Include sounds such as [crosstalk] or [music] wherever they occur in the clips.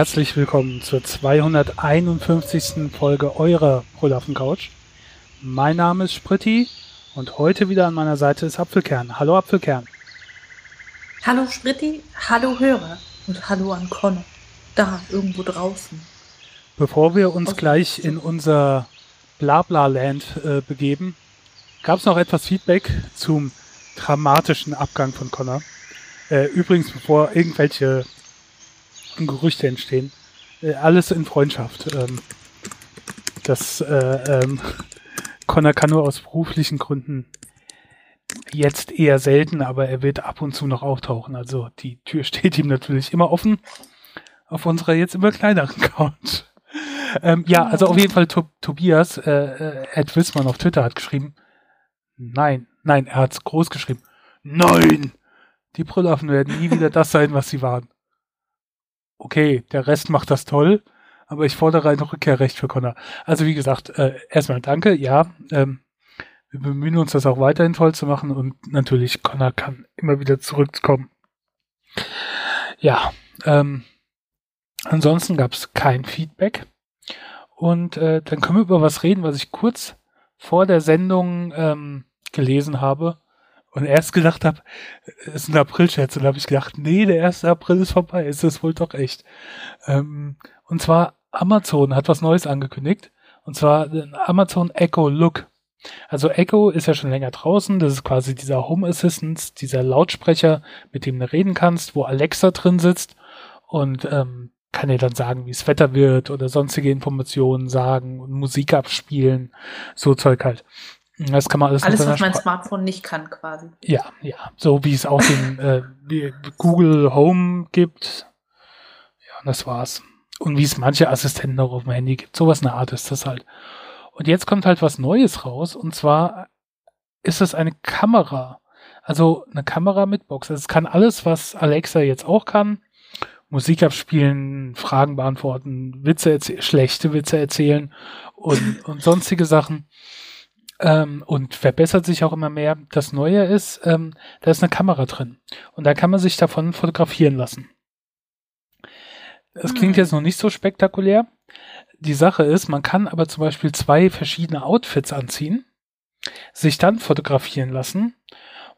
herzlich willkommen zur 251. Folge eurer Brüllaffen Couch. Mein Name ist Spritti und heute wieder an meiner Seite ist Apfelkern. Hallo Apfelkern. Hallo Spritti, hallo Hörer und hallo an Connor. Da, irgendwo draußen. Bevor wir uns gleich in unser Blabla-Land äh, begeben, gab es noch etwas Feedback zum dramatischen Abgang von Connor. Äh, übrigens, bevor irgendwelche Gerüchte entstehen, äh, alles in Freundschaft. Ähm, das äh, ähm, [laughs] Connor kann nur aus beruflichen Gründen jetzt eher selten, aber er wird ab und zu noch auftauchen. Also die Tür [laughs] steht ihm natürlich immer offen auf unserer jetzt immer kleineren [laughs] Couch. Ähm, ja, also auf jeden Fall Tob Tobias, äh, äh, Ed Wissmann auf Twitter hat geschrieben, nein, nein, er hat's groß geschrieben, nein, die Brüllaffen werden nie wieder das sein, was sie waren. Okay, der Rest macht das toll, aber ich fordere ein Rückkehrrecht für Connor. Also wie gesagt, äh, erstmal danke, ja, ähm, wir bemühen uns, das auch weiterhin toll zu machen und natürlich, Connor kann immer wieder zurückkommen. Ja, ähm, ansonsten gab es kein Feedback. Und äh, dann können wir über was reden, was ich kurz vor der Sendung ähm, gelesen habe und erst gedacht habe, es ist ein April-Scherz. Und habe ich gedacht, nee, der 1. April ist vorbei, ist das wohl doch echt. Ähm, und zwar Amazon hat was Neues angekündigt. Und zwar den Amazon Echo Look. Also Echo ist ja schon länger draußen. Das ist quasi dieser Home Assistant, dieser Lautsprecher, mit dem du reden kannst, wo Alexa drin sitzt. Und ähm, kann dir dann sagen, wie es Wetter wird oder sonstige Informationen sagen und Musik abspielen, so Zeug halt. Das kann man alles Alles, was mein Smartphone nicht kann, quasi. Ja, ja. So wie es auch den äh, Google Home gibt. Ja, und das war's. Und wie es manche Assistenten auch auf dem Handy gibt. Sowas eine Art ist das halt. Und jetzt kommt halt was Neues raus. Und zwar ist es eine Kamera. Also eine Kamera mit Box. Also es kann alles, was Alexa jetzt auch kann. Musik abspielen, Fragen beantworten, Witze schlechte Witze erzählen und, und sonstige Sachen. Ähm, und verbessert sich auch immer mehr. Das Neue ist, ähm, da ist eine Kamera drin. Und da kann man sich davon fotografieren lassen. Das klingt hm. jetzt noch nicht so spektakulär. Die Sache ist, man kann aber zum Beispiel zwei verschiedene Outfits anziehen, sich dann fotografieren lassen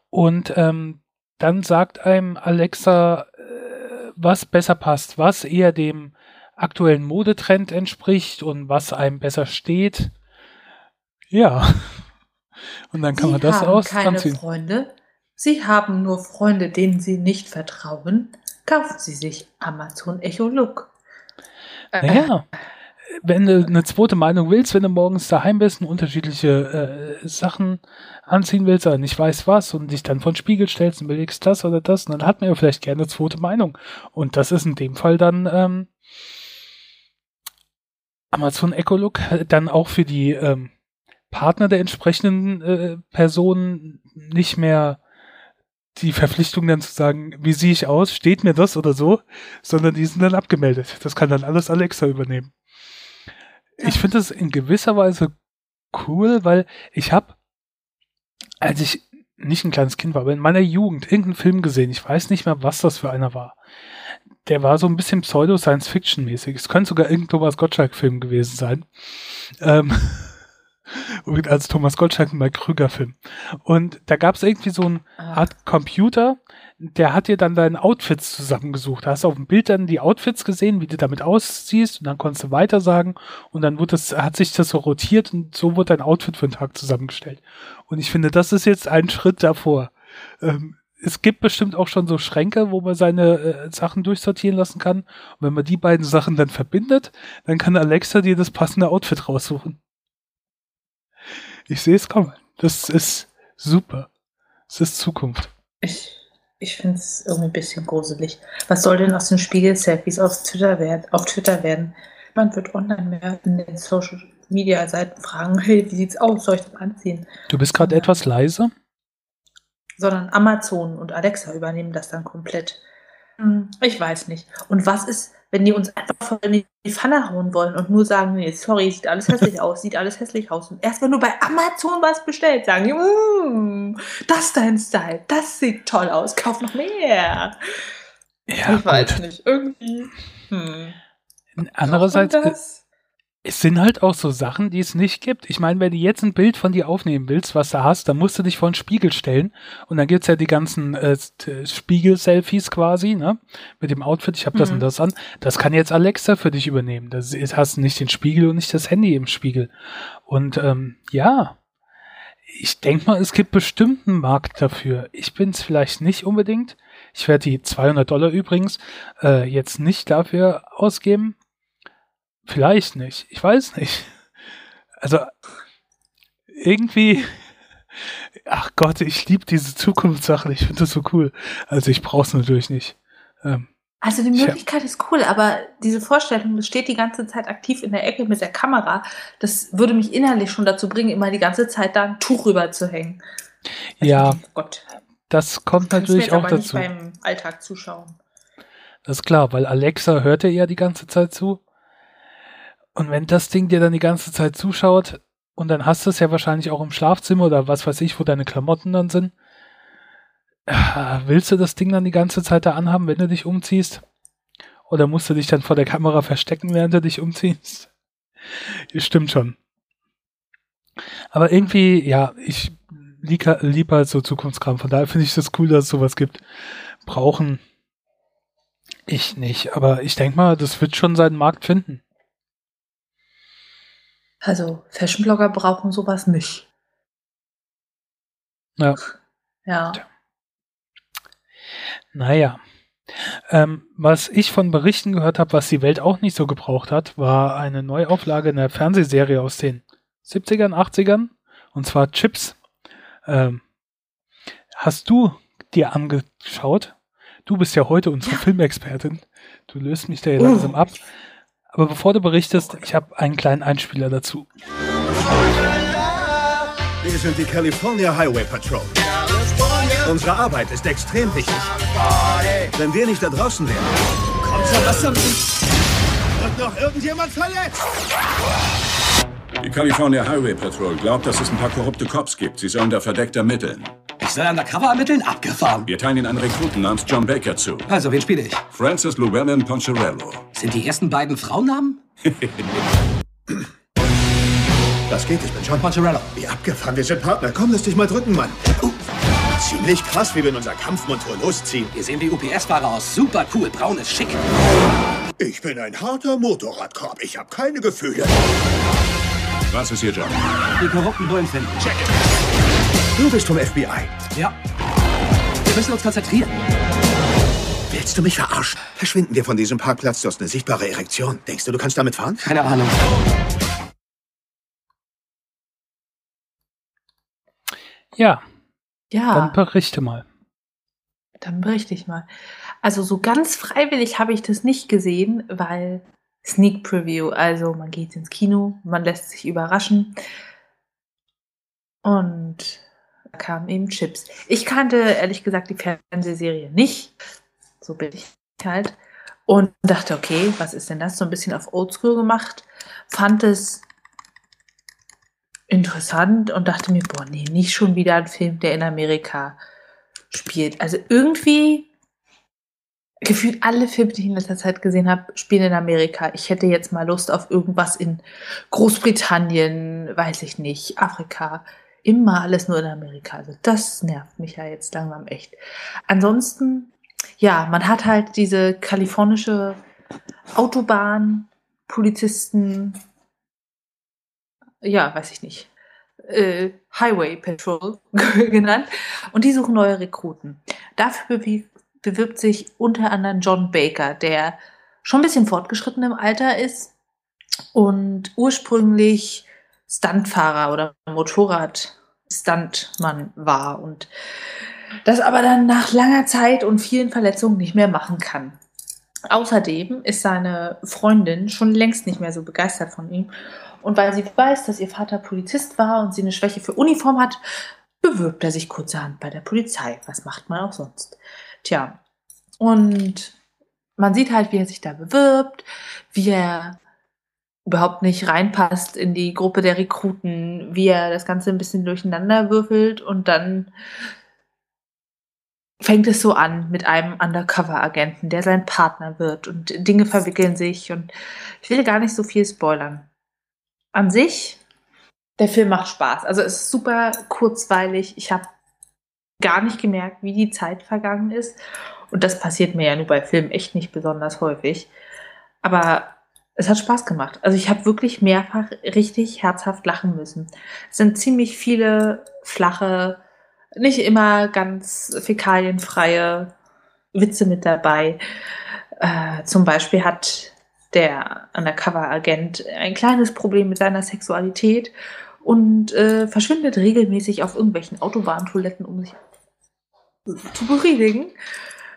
und ähm, dann sagt einem Alexa, was besser passt, was eher dem aktuellen Modetrend entspricht und was einem besser steht. Ja. Und dann kann Sie man das haben aus keine anziehen. Freunde. Sie haben nur Freunde, denen Sie nicht vertrauen. Kaufen Sie sich Amazon Echo Look. Naja, wenn du eine zweite Meinung willst, wenn du morgens daheim bist und unterschiedliche äh, Sachen anziehen willst, aber nicht weißt was und dich dann vor den Spiegel stellst und überlegst das oder das, dann hat man ja vielleicht gerne eine zweite Meinung. Und das ist in dem Fall dann ähm, Amazon Ecolook, dann auch für die ähm, Partner der entsprechenden äh, Personen nicht mehr die Verpflichtung dann zu sagen, wie sehe ich aus, steht mir das oder so, sondern die sind dann abgemeldet. Das kann dann alles Alexa übernehmen ich finde das in gewisser Weise cool, weil ich habe, als ich nicht ein kleines Kind war, aber in meiner Jugend irgendeinen Film gesehen. Ich weiß nicht mehr, was das für einer war. Der war so ein bisschen Pseudo-Science-Fiction-mäßig. Es könnte sogar irgendein Thomas Gottschalk-Film gewesen sein. Ähm, als Thomas ein Mike Krüger-Film. Und da gab es irgendwie so eine ah. Art Computer, der hat dir dann deine Outfits zusammengesucht. Da hast du auf dem Bild dann die Outfits gesehen, wie du damit aussiehst und dann konntest du weiter sagen und dann wurde das, hat sich das so rotiert und so wurde dein Outfit für den Tag zusammengestellt. Und ich finde, das ist jetzt ein Schritt davor. Ähm, es gibt bestimmt auch schon so Schränke, wo man seine äh, Sachen durchsortieren lassen kann. Und wenn man die beiden Sachen dann verbindet, dann kann Alexa dir das passende Outfit raussuchen. Ich sehe es kommen. Das ist super. Es ist Zukunft. Ich ich finde es irgendwie ein bisschen gruselig. Was soll denn aus den Spiegel-Selfies auf Twitter werden? Auf Twitter werden? Man wird online mehr in den Social Media Seiten fragen, hey, [laughs] wie sieht's aus? Soll ich das anziehen? Du bist gerade etwas leise. Sondern Amazon und Alexa übernehmen das dann komplett. Hm, Ich weiß nicht. Und was ist, wenn die uns einfach voll in die Pfanne hauen wollen und nur sagen, nee, sorry, sieht alles hässlich aus, sieht alles hässlich aus. Und erst wenn du bei Amazon was bestellst, sagen die, mm, das ist dein Style, das sieht toll aus, kauf noch mehr. Ja, ich weiß gut. nicht, irgendwie. Hm. Andererseits, Braucht man äh, das? Es sind halt auch so Sachen, die es nicht gibt. Ich meine, wenn du jetzt ein Bild von dir aufnehmen willst, was du hast, dann musst du dich vor einen Spiegel stellen. Und dann gibt's ja die ganzen äh, t- Spiegel-Selfies quasi, ne? Mit dem Outfit, ich habe das Mhm. und das an. Das kann jetzt Alexa für dich übernehmen. Das ist, hast nicht den Spiegel und nicht das Handy im Spiegel. Und ähm, ja, ich denke mal, es gibt bestimmt einen Markt dafür. Ich bin's vielleicht nicht unbedingt. Ich werde die 200 Dollar übrigens äh, jetzt nicht dafür ausgeben. Vielleicht nicht. Ich weiß nicht. Also irgendwie. Ach Gott, ich liebe diese Zukunftssachen. Ich finde das so cool. Also ich brauch's natürlich nicht. Ähm, Also die. Möglichkeit ist cool, aber diese Vorstellung, das steht die ganze Zeit aktiv in der Ecke mit der Kamera, das würde mich innerlich schon dazu bringen, immer die ganze Zeit da ein Tuch rüber zu hängen. Ja. Oh Gott. das kommt mir natürlich auch aber nicht dazu. beim Alltag zuschauen. Das ist klar, weil Alexa hört ja die ganze Zeit zu. Und wenn das Ding dir dann die ganze Zeit zuschaut, und dann hast du es ja wahrscheinlich auch im Schlafzimmer oder was weiß ich, wo deine Klamotten dann sind, äh, willst du das Ding dann die ganze Zeit da anhaben, wenn du dich umziehst? Oder musst du dich dann vor der Kamera verstecken, während du dich umziehst? [laughs] Stimmt schon. Aber irgendwie, ja, ich lieb, lieb halt so Zukunftskram. Von daher finde ich das cool, dass es sowas gibt. Brauchen ich nicht, aber ich denke mal, das wird schon seinen Markt finden. Also Fashionblogger brauchen sowas nicht. Ja. Ja. Tja. Naja. Ähm, was ich von Berichten gehört habe, was die Welt auch nicht so gebraucht hat, war eine Neuauflage einer Fernsehserie aus den 70ern, 80ern, und zwar Chips. Ähm, hast du dir angeschaut? Du bist ja heute unsere Ja. Filmexpertin. Du löst mich da ja langsam ab. Aber bevor du berichtest, ich habe einen kleinen Einspieler dazu. Wir sind die California Highway Patrol. Unsere Arbeit ist extrem wichtig. Wenn wir nicht da draußen wären. Kommt schon, was zum... Wird noch irgendjemand verletzt? Die California Highway Patrol glaubt, dass es ein paar korrupte Cops gibt. Sie sollen da verdeckt ermitteln. Ich soll undercover ermitteln? Abgefahren. Wir teilen ihnen einen Rekruten namens John Baker zu. Also, wen spiele ich? Francis Llewellyn Poncherello. Sind die ersten beiden Frauennamen? [laughs] Das geht, ich bin John. Poncherello. Wie abgefahren, wir sind Partner. Komm, lass dich mal drücken, Mann. Uh, ziemlich krass, wie wir in unser Kampfmontur losziehen. Wir sehen wie UPS-Fahrer aus. Super cool. Braun ist schick. Ich bin ein harter Motorradkorb. Ich habe keine Gefühle. Was ist Ihr Job? Die korrupten Bullen finden. Du bist vom FBI. Ja. Wir müssen uns konzentrieren. Willst du mich verarschen? Verschwinden wir von diesem Parkplatz, du hast eine sichtbare Erektion. Denkst du, du kannst damit fahren? Keine Ahnung. Ja, Ja. dann berichte mal. Dann berichte ich mal. Also so ganz freiwillig habe ich das nicht gesehen, weil Sneak Preview, also man geht ins Kino, man lässt sich überraschen und kamen eben Chips. Ich kannte ehrlich gesagt die Fernsehserie nicht, so bin ich halt und dachte, okay, was ist denn das? So ein bisschen auf Oldschool gemacht, fand es interessant und dachte mir, boah, nee, nicht schon wieder ein Film, der in Amerika spielt. Also irgendwie gefühlt alle Filme, die ich in letzter Zeit gesehen habe, spielen in Amerika. Ich hätte jetzt mal Lust auf irgendwas in Großbritannien, weiß ich nicht, Afrika. Immer alles nur in Amerika. Also das nervt mich ja jetzt langsam echt. Ansonsten, ja, man hat halt diese kalifornische Autobahn, Polizisten, ja, weiß ich nicht, äh, Highway Patrol [laughs] genannt. Und die suchen neue Rekruten. Dafür bewi- bewirbt sich unter anderem John Baker, der schon ein bisschen fortgeschritten im Alter ist und ursprünglich Stuntfahrer oder Motorrad-Stuntmann war und das aber dann nach langer Zeit und vielen Verletzungen nicht mehr machen kann. Außerdem ist seine Freundin schon längst nicht mehr so begeistert von ihm. Und weil sie weiß, dass ihr Vater Polizist war und sie eine Schwäche für Uniform hat, bewirbt er sich kurzerhand bei der Polizei. Was macht man auch sonst? Tja, Und man sieht halt, wie er sich da bewirbt, wie er überhaupt nicht reinpasst in die Gruppe der Rekruten, wie er das Ganze ein bisschen durcheinander würfelt und dann fängt es so an mit einem Undercover-Agenten, der sein Partner wird und Dinge verwickeln sich und ich will gar nicht so viel spoilern. An sich, der Film macht Spaß. Also es ist super kurzweilig. Ich habe gar nicht gemerkt, wie die Zeit vergangen ist. Und das passiert mir ja nur bei Filmen echt nicht besonders häufig. Aber es hat Spaß gemacht. Also ich habe wirklich mehrfach richtig herzhaft lachen müssen. Es sind ziemlich viele flache, nicht immer ganz fäkalienfreie Witze mit dabei. Äh, zum Beispiel hat der Undercover-Agent ein kleines Problem mit seiner Sexualität und äh, verschwindet regelmäßig auf irgendwelchen Autobahntoiletten, um sich zu befriedigen.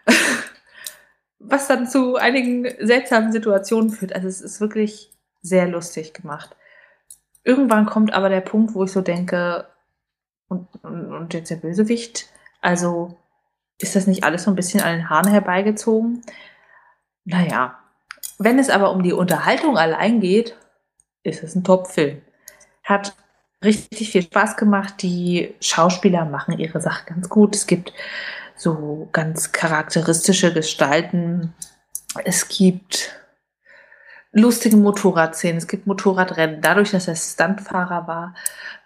[laughs] Was dann zu einigen seltsamen Situationen führt. Also es ist wirklich sehr lustig gemacht. Irgendwann kommt aber der Punkt, wo ich so denke, und, und, und jetzt der Bösewicht, also ist das nicht alles so ein bisschen an den Haaren herbeigezogen? Naja, wenn es aber um die Unterhaltung allein geht, ist es ein Top-Film. Hat richtig viel Spaß gemacht. Die Schauspieler machen ihre Sache ganz gut. Es gibt so ganz charakteristische Gestalten. Es gibt lustige Motorradszenen, es gibt Motorradrennen. Dadurch, dass er Stuntfahrer war,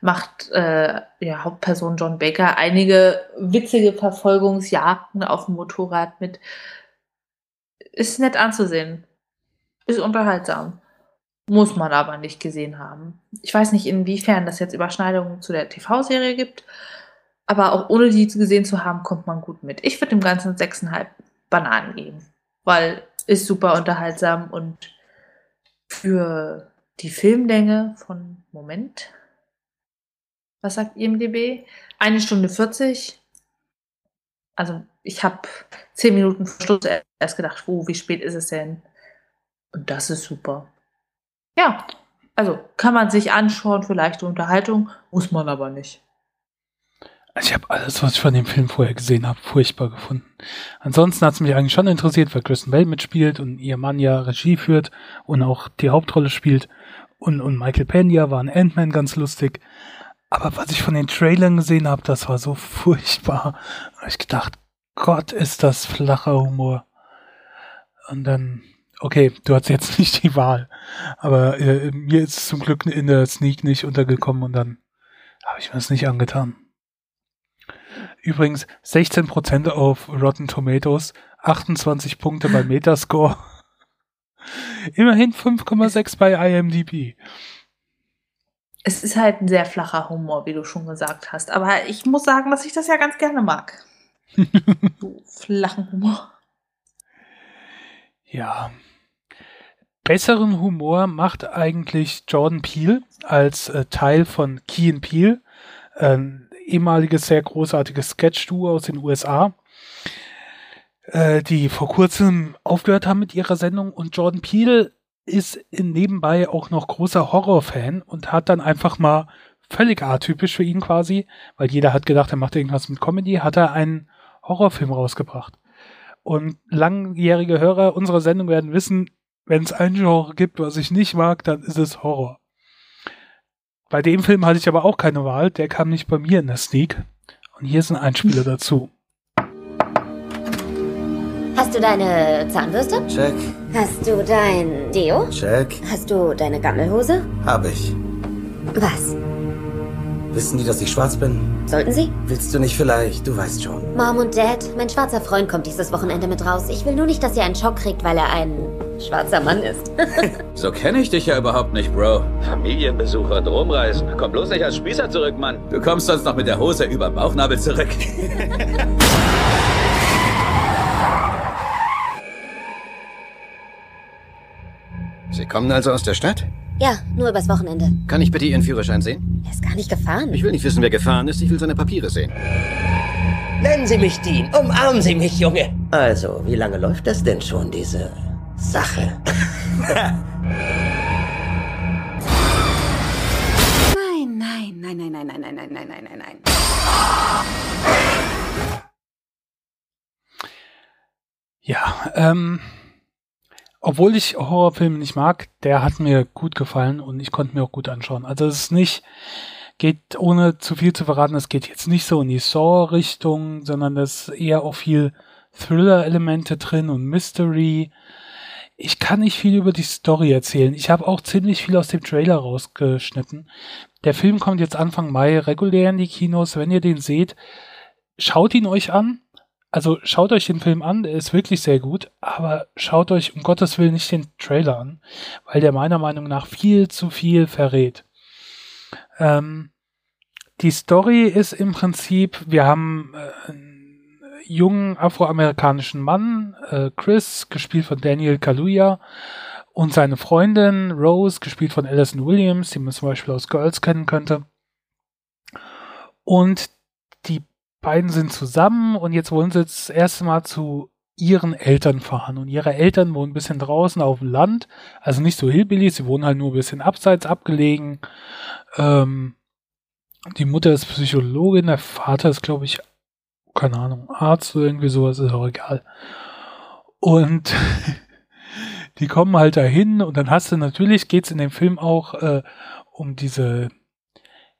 macht äh, ja, Hauptperson John Baker einige witzige Verfolgungsjagden auf dem Motorrad mit. Ist nett anzusehen. Ist unterhaltsam. Muss man aber nicht gesehen haben. Ich weiß nicht, inwiefern das jetzt Überschneidungen zu der TV-Serie gibt, aber auch ohne die gesehen zu haben, kommt man gut mit. Ich würde dem Ganzen 6,5 Bananen geben, weil ist super unterhaltsam und für die Filmlänge von Moment, was sagt IMDB? Eine Stunde 40. Also ich habe zehn Minuten vor Schluss erst gedacht, oh, wie spät ist es denn? Und das ist super. Ja, also kann man sich anschauen für leichte Unterhaltung, muss man aber nicht. Also ich habe alles, was ich von dem Film vorher gesehen habe, furchtbar gefunden. Ansonsten hat es mich eigentlich schon interessiert, weil Kristen Bell mitspielt und ihr Mann ja Regie führt und auch die Hauptrolle spielt. Und, und Michael Pena war ein Ant-Man ganz lustig. Aber was ich von den Trailern gesehen habe, das war so furchtbar. Da ich gedacht, Gott, ist das flacher Humor. Und dann, okay, du hast jetzt [laughs] nicht die Wahl. Aber äh, mir ist es zum Glück in der Sneak nicht untergekommen und dann habe ich mir das nicht angetan. Übrigens 16% auf Rotten Tomatoes, 28 Punkte bei Metascore. [laughs] Immerhin 5,6 bei IMDb. Es ist halt ein sehr flacher Humor, wie du schon gesagt hast. Aber ich muss sagen, dass ich das ja ganz gerne mag. [laughs] so flachen Humor. Ja. Besseren Humor macht eigentlich Jordan Peele als äh, Teil von Key Peele. Ähm, ehemaliges sehr großartiges Sketch-Duo aus den USA, äh, die vor kurzem aufgehört haben mit ihrer Sendung und Jordan Peele ist nebenbei auch noch großer Horrorfan und hat dann einfach mal völlig atypisch für ihn quasi, weil jeder hat gedacht, er macht irgendwas mit Comedy, hat er einen Horrorfilm rausgebracht. Und langjährige Hörer unserer Sendung werden wissen, wenn es ein Genre gibt, was ich nicht mag, dann ist es Horror. Bei dem Film hatte ich aber auch keine Wahl, der kam nicht bei mir in der Sneak. Und hier ist ein Einspieler dazu. Hast du deine Zahnbürste? Check. Hast du dein Deo? Check. Hast du deine Gammelhose? Hab ich. Was? Wissen die, dass ich schwarz bin? Sollten sie? Willst du nicht vielleicht? Du weißt schon. Mom und Dad, mein schwarzer Freund kommt dieses Wochenende mit raus. Ich will nur nicht, dass ihr einen Schock kriegt, weil er ein schwarzer Mann ist. [laughs] so kenne ich dich ja überhaupt nicht, Bro. Familienbesucher und rumreisen. Komm bloß nicht als Spießer zurück, Mann. Du kommst sonst noch mit der Hose über Bauchnabel zurück. [laughs] Sie kommen also aus der Stadt? Ja, nur übers Wochenende. Kann ich bitte Ihren Führerschein sehen? Er ist gar nicht gefahren. Ich will nicht wissen, wer gefahren ist. Ich will seine Papiere sehen. Nennen Sie mich Dean. Umarmen Sie mich, Junge. Also, wie lange läuft das denn schon, diese Sache? nein, nein, nein, nein, nein, nein, nein, nein, nein, nein, nein, nein. Ja, ähm, obwohl ich Horrorfilme nicht mag, der hat mir gut gefallen und ich konnte mir auch gut anschauen. Also es ist nicht, geht ohne zu viel zu verraten, es geht jetzt nicht so in die Saw-Richtung, sondern es ist eher auch viel Thriller-Elemente drin und Mystery. Ich kann nicht viel über die Story erzählen. Ich habe auch ziemlich viel aus dem Trailer rausgeschnitten. Der Film kommt jetzt Anfang Mai regulär in die Kinos. Wenn ihr den seht, schaut ihn euch an. Also schaut euch den Film an, der ist wirklich sehr gut, aber schaut euch um Gottes Willen nicht den Trailer an, weil der meiner Meinung nach viel zu viel verrät. Ähm, die Story ist im Prinzip, wir haben äh, jungen afroamerikanischen Mann, äh, Chris, gespielt von Daniel Kaluuya, und seine Freundin Rose, gespielt von Alison Williams, die man zum Beispiel aus Girls kennen könnte. Und die beiden sind zusammen und jetzt wollen sie das erste Mal zu ihren Eltern fahren. Und ihre Eltern wohnen ein bisschen draußen auf dem Land, also nicht so Hillbilly, sie wohnen halt nur ein bisschen abseits abgelegen. Ähm, die Mutter ist Psychologin, der Vater ist, glaube ich, keine Ahnung, Arzt oder irgendwie sowas, ist auch egal. Und [laughs] die kommen halt dahin und dann hast du natürlich, geht's in dem Film auch äh, um diese,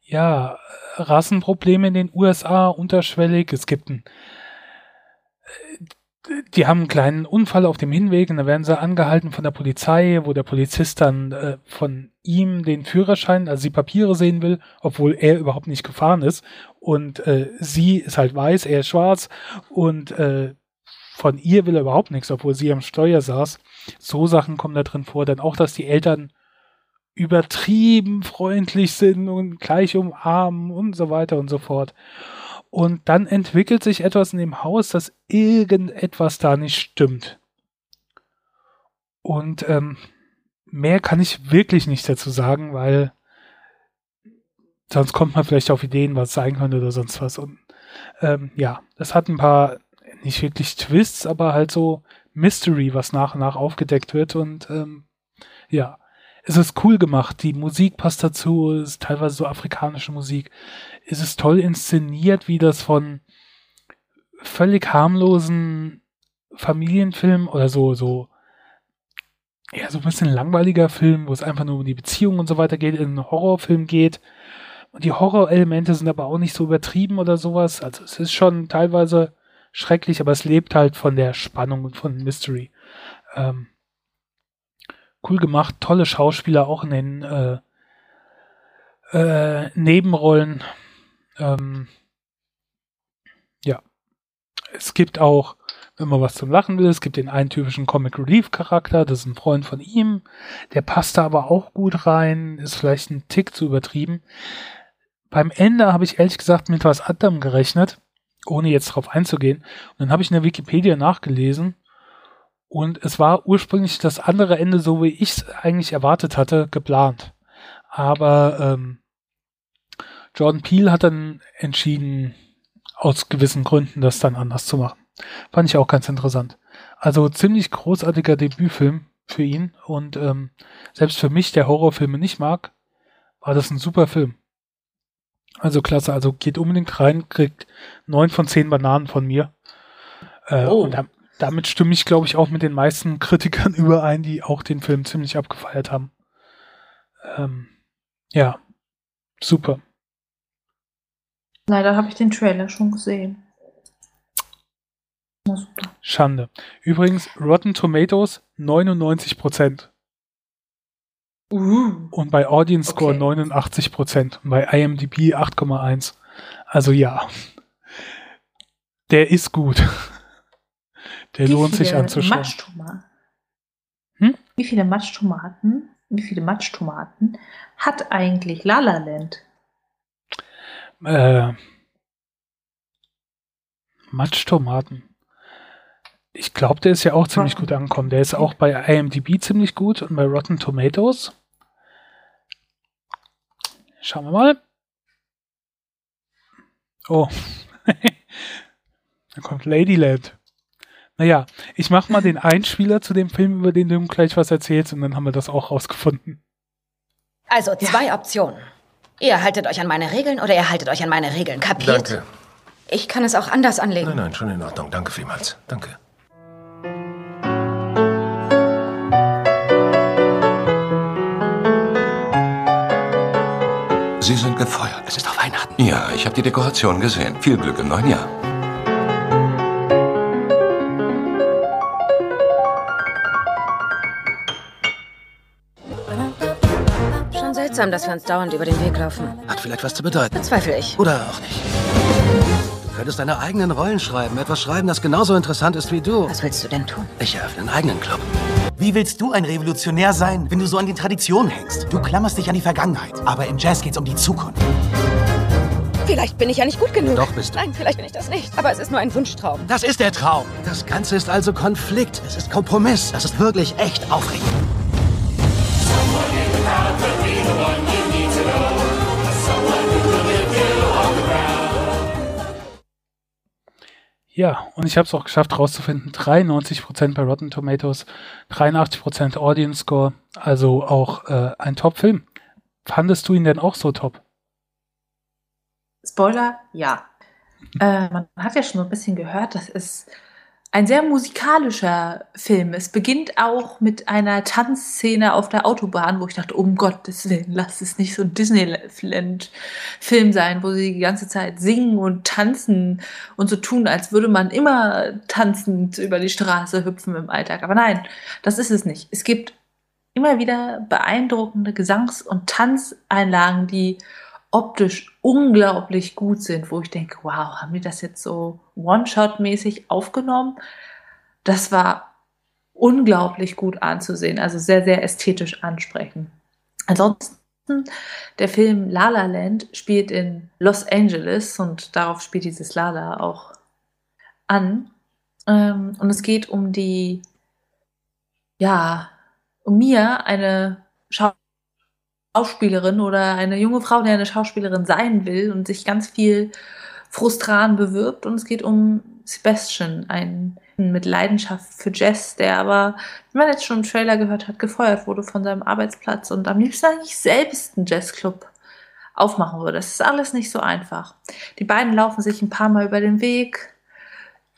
ja, Rassenprobleme in den USA unterschwellig. Es gibt ein, die haben einen kleinen Unfall auf dem Hinweg und da werden sie angehalten von der Polizei, wo der Polizist dann äh, von ihm den Führerschein, also die Papiere sehen will, obwohl er überhaupt nicht gefahren ist. Und äh, sie ist halt weiß, er ist schwarz und äh, von ihr will er überhaupt nichts, obwohl sie am Steuer saß. So Sachen kommen da drin vor. Dann auch, dass die Eltern übertrieben freundlich sind und gleich umarmen und so weiter und so fort. Und dann entwickelt sich etwas in dem Haus, dass irgendetwas da nicht stimmt. Und ähm, mehr kann ich wirklich nicht dazu sagen, weil sonst kommt man vielleicht auf Ideen, was es sein könnte oder sonst was. Und ähm, ja, das hat ein paar nicht wirklich Twists, aber halt so Mystery, was nach und nach aufgedeckt wird. Und ähm, ja, es ist cool gemacht. Die Musik passt dazu, es ist teilweise so afrikanische Musik. Es ist toll inszeniert, wie das von völlig harmlosen Familienfilm oder so, so, ja, so ein bisschen langweiliger Film, wo es einfach nur um die Beziehung und so weiter geht, in einen Horrorfilm geht. Und die Horrorelemente sind aber auch nicht so übertrieben oder sowas. Also es ist schon teilweise schrecklich, aber es lebt halt von der Spannung und von Mystery. Ähm, cool gemacht, tolle Schauspieler auch in den äh, äh, Nebenrollen. Ähm, ja, es gibt auch, wenn man was zum Lachen will, es gibt den einen typischen Comic Relief Charakter, das ist ein Freund von ihm, der passt da aber auch gut rein, ist vielleicht ein Tick zu übertrieben. Beim Ende habe ich ehrlich gesagt mit was anderem gerechnet, ohne jetzt drauf einzugehen. Und dann habe ich in der Wikipedia nachgelesen und es war ursprünglich das andere Ende, so wie ich es eigentlich erwartet hatte, geplant. Aber ähm, Jordan Peele hat dann entschieden, aus gewissen Gründen das dann anders zu machen. Fand ich auch ganz interessant. Also ziemlich großartiger Debütfilm für ihn und ähm, selbst für mich, der Horrorfilme nicht mag, war das ein super Film. Also klasse, also geht unbedingt rein, kriegt neun von zehn Bananen von mir. Äh, oh. Und damit stimme ich, glaube ich, auch mit den meisten Kritikern [laughs] überein, die auch den Film ziemlich abgefeiert haben. Ähm, ja, super. Leider habe ich den Trailer schon gesehen. Schande. Übrigens, Rotten Tomatoes 99 Prozent. Uh, und bei Audience Score okay. 89 Prozent. Und bei IMDb 8,1. Also ja. Der ist gut. Der Wie lohnt sich anzuschauen. Matschtomaten? Hm? Wie viele Matschtomaten, wie viele Matschtomaten hat eigentlich La La Land? Äh, Matschtomaten. Ich glaube, der ist ja auch ziemlich gut angekommen. Der ist auch bei IMDb ziemlich gut und bei Rotten Tomatoes. Schauen wir mal. Oh. [laughs] da kommt Ladyland. Naja, ich mache mal den [laughs] Einspieler zu dem Film, über den du gleich was erzählst, und dann haben wir das auch rausgefunden. Also zwei ja. Optionen. Ihr haltet euch an meine Regeln oder ihr haltet euch an meine Regeln, kapiert? Danke. Ich kann es auch anders anlegen. Nein, nein, schon in Ordnung. Danke vielmals. Danke. Sie sind gefeuert. Es ist doch Weihnachten. Ja, ich habe die Dekoration gesehen. Viel Glück im neuen Jahr. Seltsam, dass wir uns dauernd über den Weg laufen. Hat vielleicht was zu bedeuten. Bezweifle ich. Oder auch nicht. Du könntest deine eigenen Rollen schreiben. Etwas schreiben, das genauso interessant ist wie du. Was willst du denn tun? Ich eröffne einen eigenen Club. Wie willst du ein Revolutionär sein, wenn du so an die Tradition hängst? Du klammerst dich an die Vergangenheit, aber im Jazz geht's um die Zukunft. Vielleicht bin ich ja nicht gut genug. Doch bist du. Nein, vielleicht bin ich das nicht. Aber es ist nur ein Wunschtraum. Das ist der Traum. Das Ganze ist also Konflikt. Es ist Kompromiss. Das ist wirklich echt aufregend. Ja, und ich habe es auch geschafft herauszufinden, 93% bei Rotten Tomatoes, 83% Audience Score, also auch äh, ein Top-Film. Fandest du ihn denn auch so top? Spoiler, ja. Äh, man hat ja schon ein bisschen gehört, das ist ein sehr musikalischer Film. Es beginnt auch mit einer Tanzszene auf der Autobahn, wo ich dachte, um Gottes Willen, lass es nicht so ein Disneyland-Film sein, wo sie die ganze Zeit singen und tanzen und so tun, als würde man immer tanzend über die Straße hüpfen im Alltag. Aber nein, das ist es nicht. Es gibt immer wieder beeindruckende Gesangs- und Tanzeinlagen, die optisch unglaublich gut sind, wo ich denke, wow, haben die das jetzt so One-Shot-mäßig aufgenommen? Das war unglaublich gut anzusehen, also sehr, sehr ästhetisch ansprechend. Ansonsten, der Film La La Land spielt in Los Angeles und darauf spielt dieses Lala auch an. Ähm, und es geht um die, ja, um Mia, eine Schauspielerin, Schauspielerin oder eine junge Frau, die eine Schauspielerin sein will und sich ganz viel frustran bewirbt. Und es geht um Sebastian, einen mit Leidenschaft für Jazz, der aber, wie man jetzt schon im Trailer gehört hat, gefeuert wurde von seinem Arbeitsplatz und am liebsten eigentlich selbst einen Jazzclub aufmachen würde. Das ist alles nicht so einfach. Die beiden laufen sich ein paar Mal über den Weg,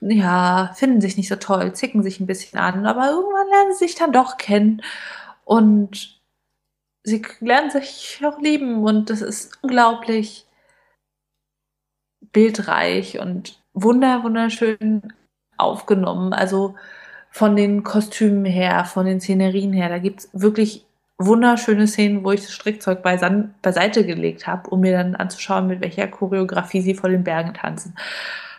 ja, finden sich nicht so toll, zicken sich ein bisschen an, aber irgendwann lernen sie sich dann doch kennen und sie lernen sich auch lieben und das ist unglaublich bildreich und wunder, wunderschön aufgenommen. Also von den Kostümen her, von den Szenerien her, da gibt es wirklich wunderschöne Szenen, wo ich das Strickzeug beisan, beiseite gelegt habe, um mir dann anzuschauen, mit welcher Choreografie sie vor den Bergen tanzen.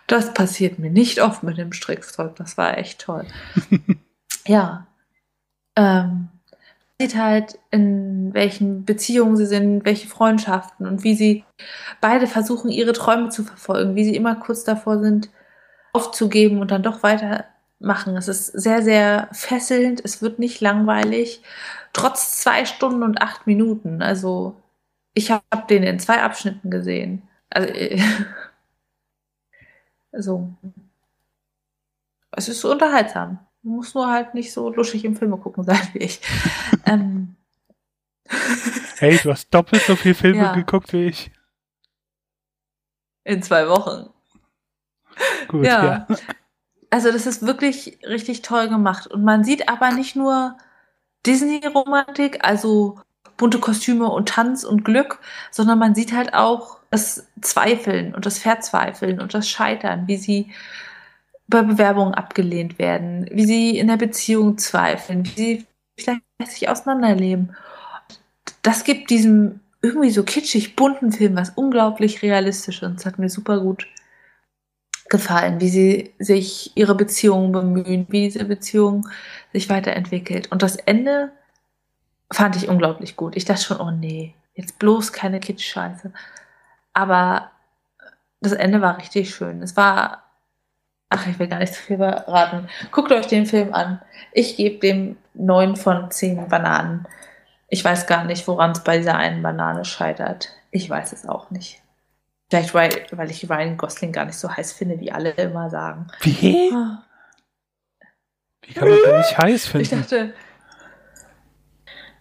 Das passiert mir nicht oft mit dem Strickzeug. Das war echt toll. [laughs] ja. Ähm, sieht halt, in welchen Beziehungen sie sind, welche Freundschaften und wie sie beide versuchen, ihre Träume zu verfolgen, wie sie immer kurz davor sind, aufzugeben und dann doch weitermachen. Es ist sehr, sehr fesselnd, es wird nicht langweilig, trotz zwei Stunden und acht Minuten. Also ich habe den in zwei Abschnitten gesehen. Also, [laughs] also es ist so unterhaltsam. Muss nur halt nicht so luschig im Filme gucken sein wie ich. [laughs] ähm. Hey, du hast doppelt so viele Filme Ja. geguckt wie ich. In zwei Wochen. Gut, ja. ja. Also das ist wirklich richtig toll gemacht. Und man sieht aber nicht nur Disney-Romantik, also bunte Kostüme und Tanz und Glück, sondern man sieht halt auch das Zweifeln und das Verzweifeln und das Scheitern, wie sie bei Bewerbungen abgelehnt werden, wie sie in der Beziehung zweifeln, wie sie vielleicht sich auseinanderleben. Das gibt diesem irgendwie so kitschig bunten Film was unglaublich realistisch und es hat mir super gut gefallen, wie sie sich ihre Beziehung bemühen, wie diese Beziehung sich weiterentwickelt. Und das Ende fand ich unglaublich gut. Ich dachte schon, oh nee, jetzt bloß keine Kitsch-Scheiße. Aber das Ende war richtig schön. Es war, ach, ich will gar nicht zu viel verraten. Guckt euch den Film an. Ich gebe dem neun von zehn Bananen. Ich weiß gar nicht, woran es bei dieser einen Banane scheitert. Ich weiß es auch nicht. Vielleicht, weil, weil ich Ryan Gosling gar nicht so heiß finde, wie alle immer sagen. Wie? Ah. Wie kann man den nicht heiß Ich finden? dachte.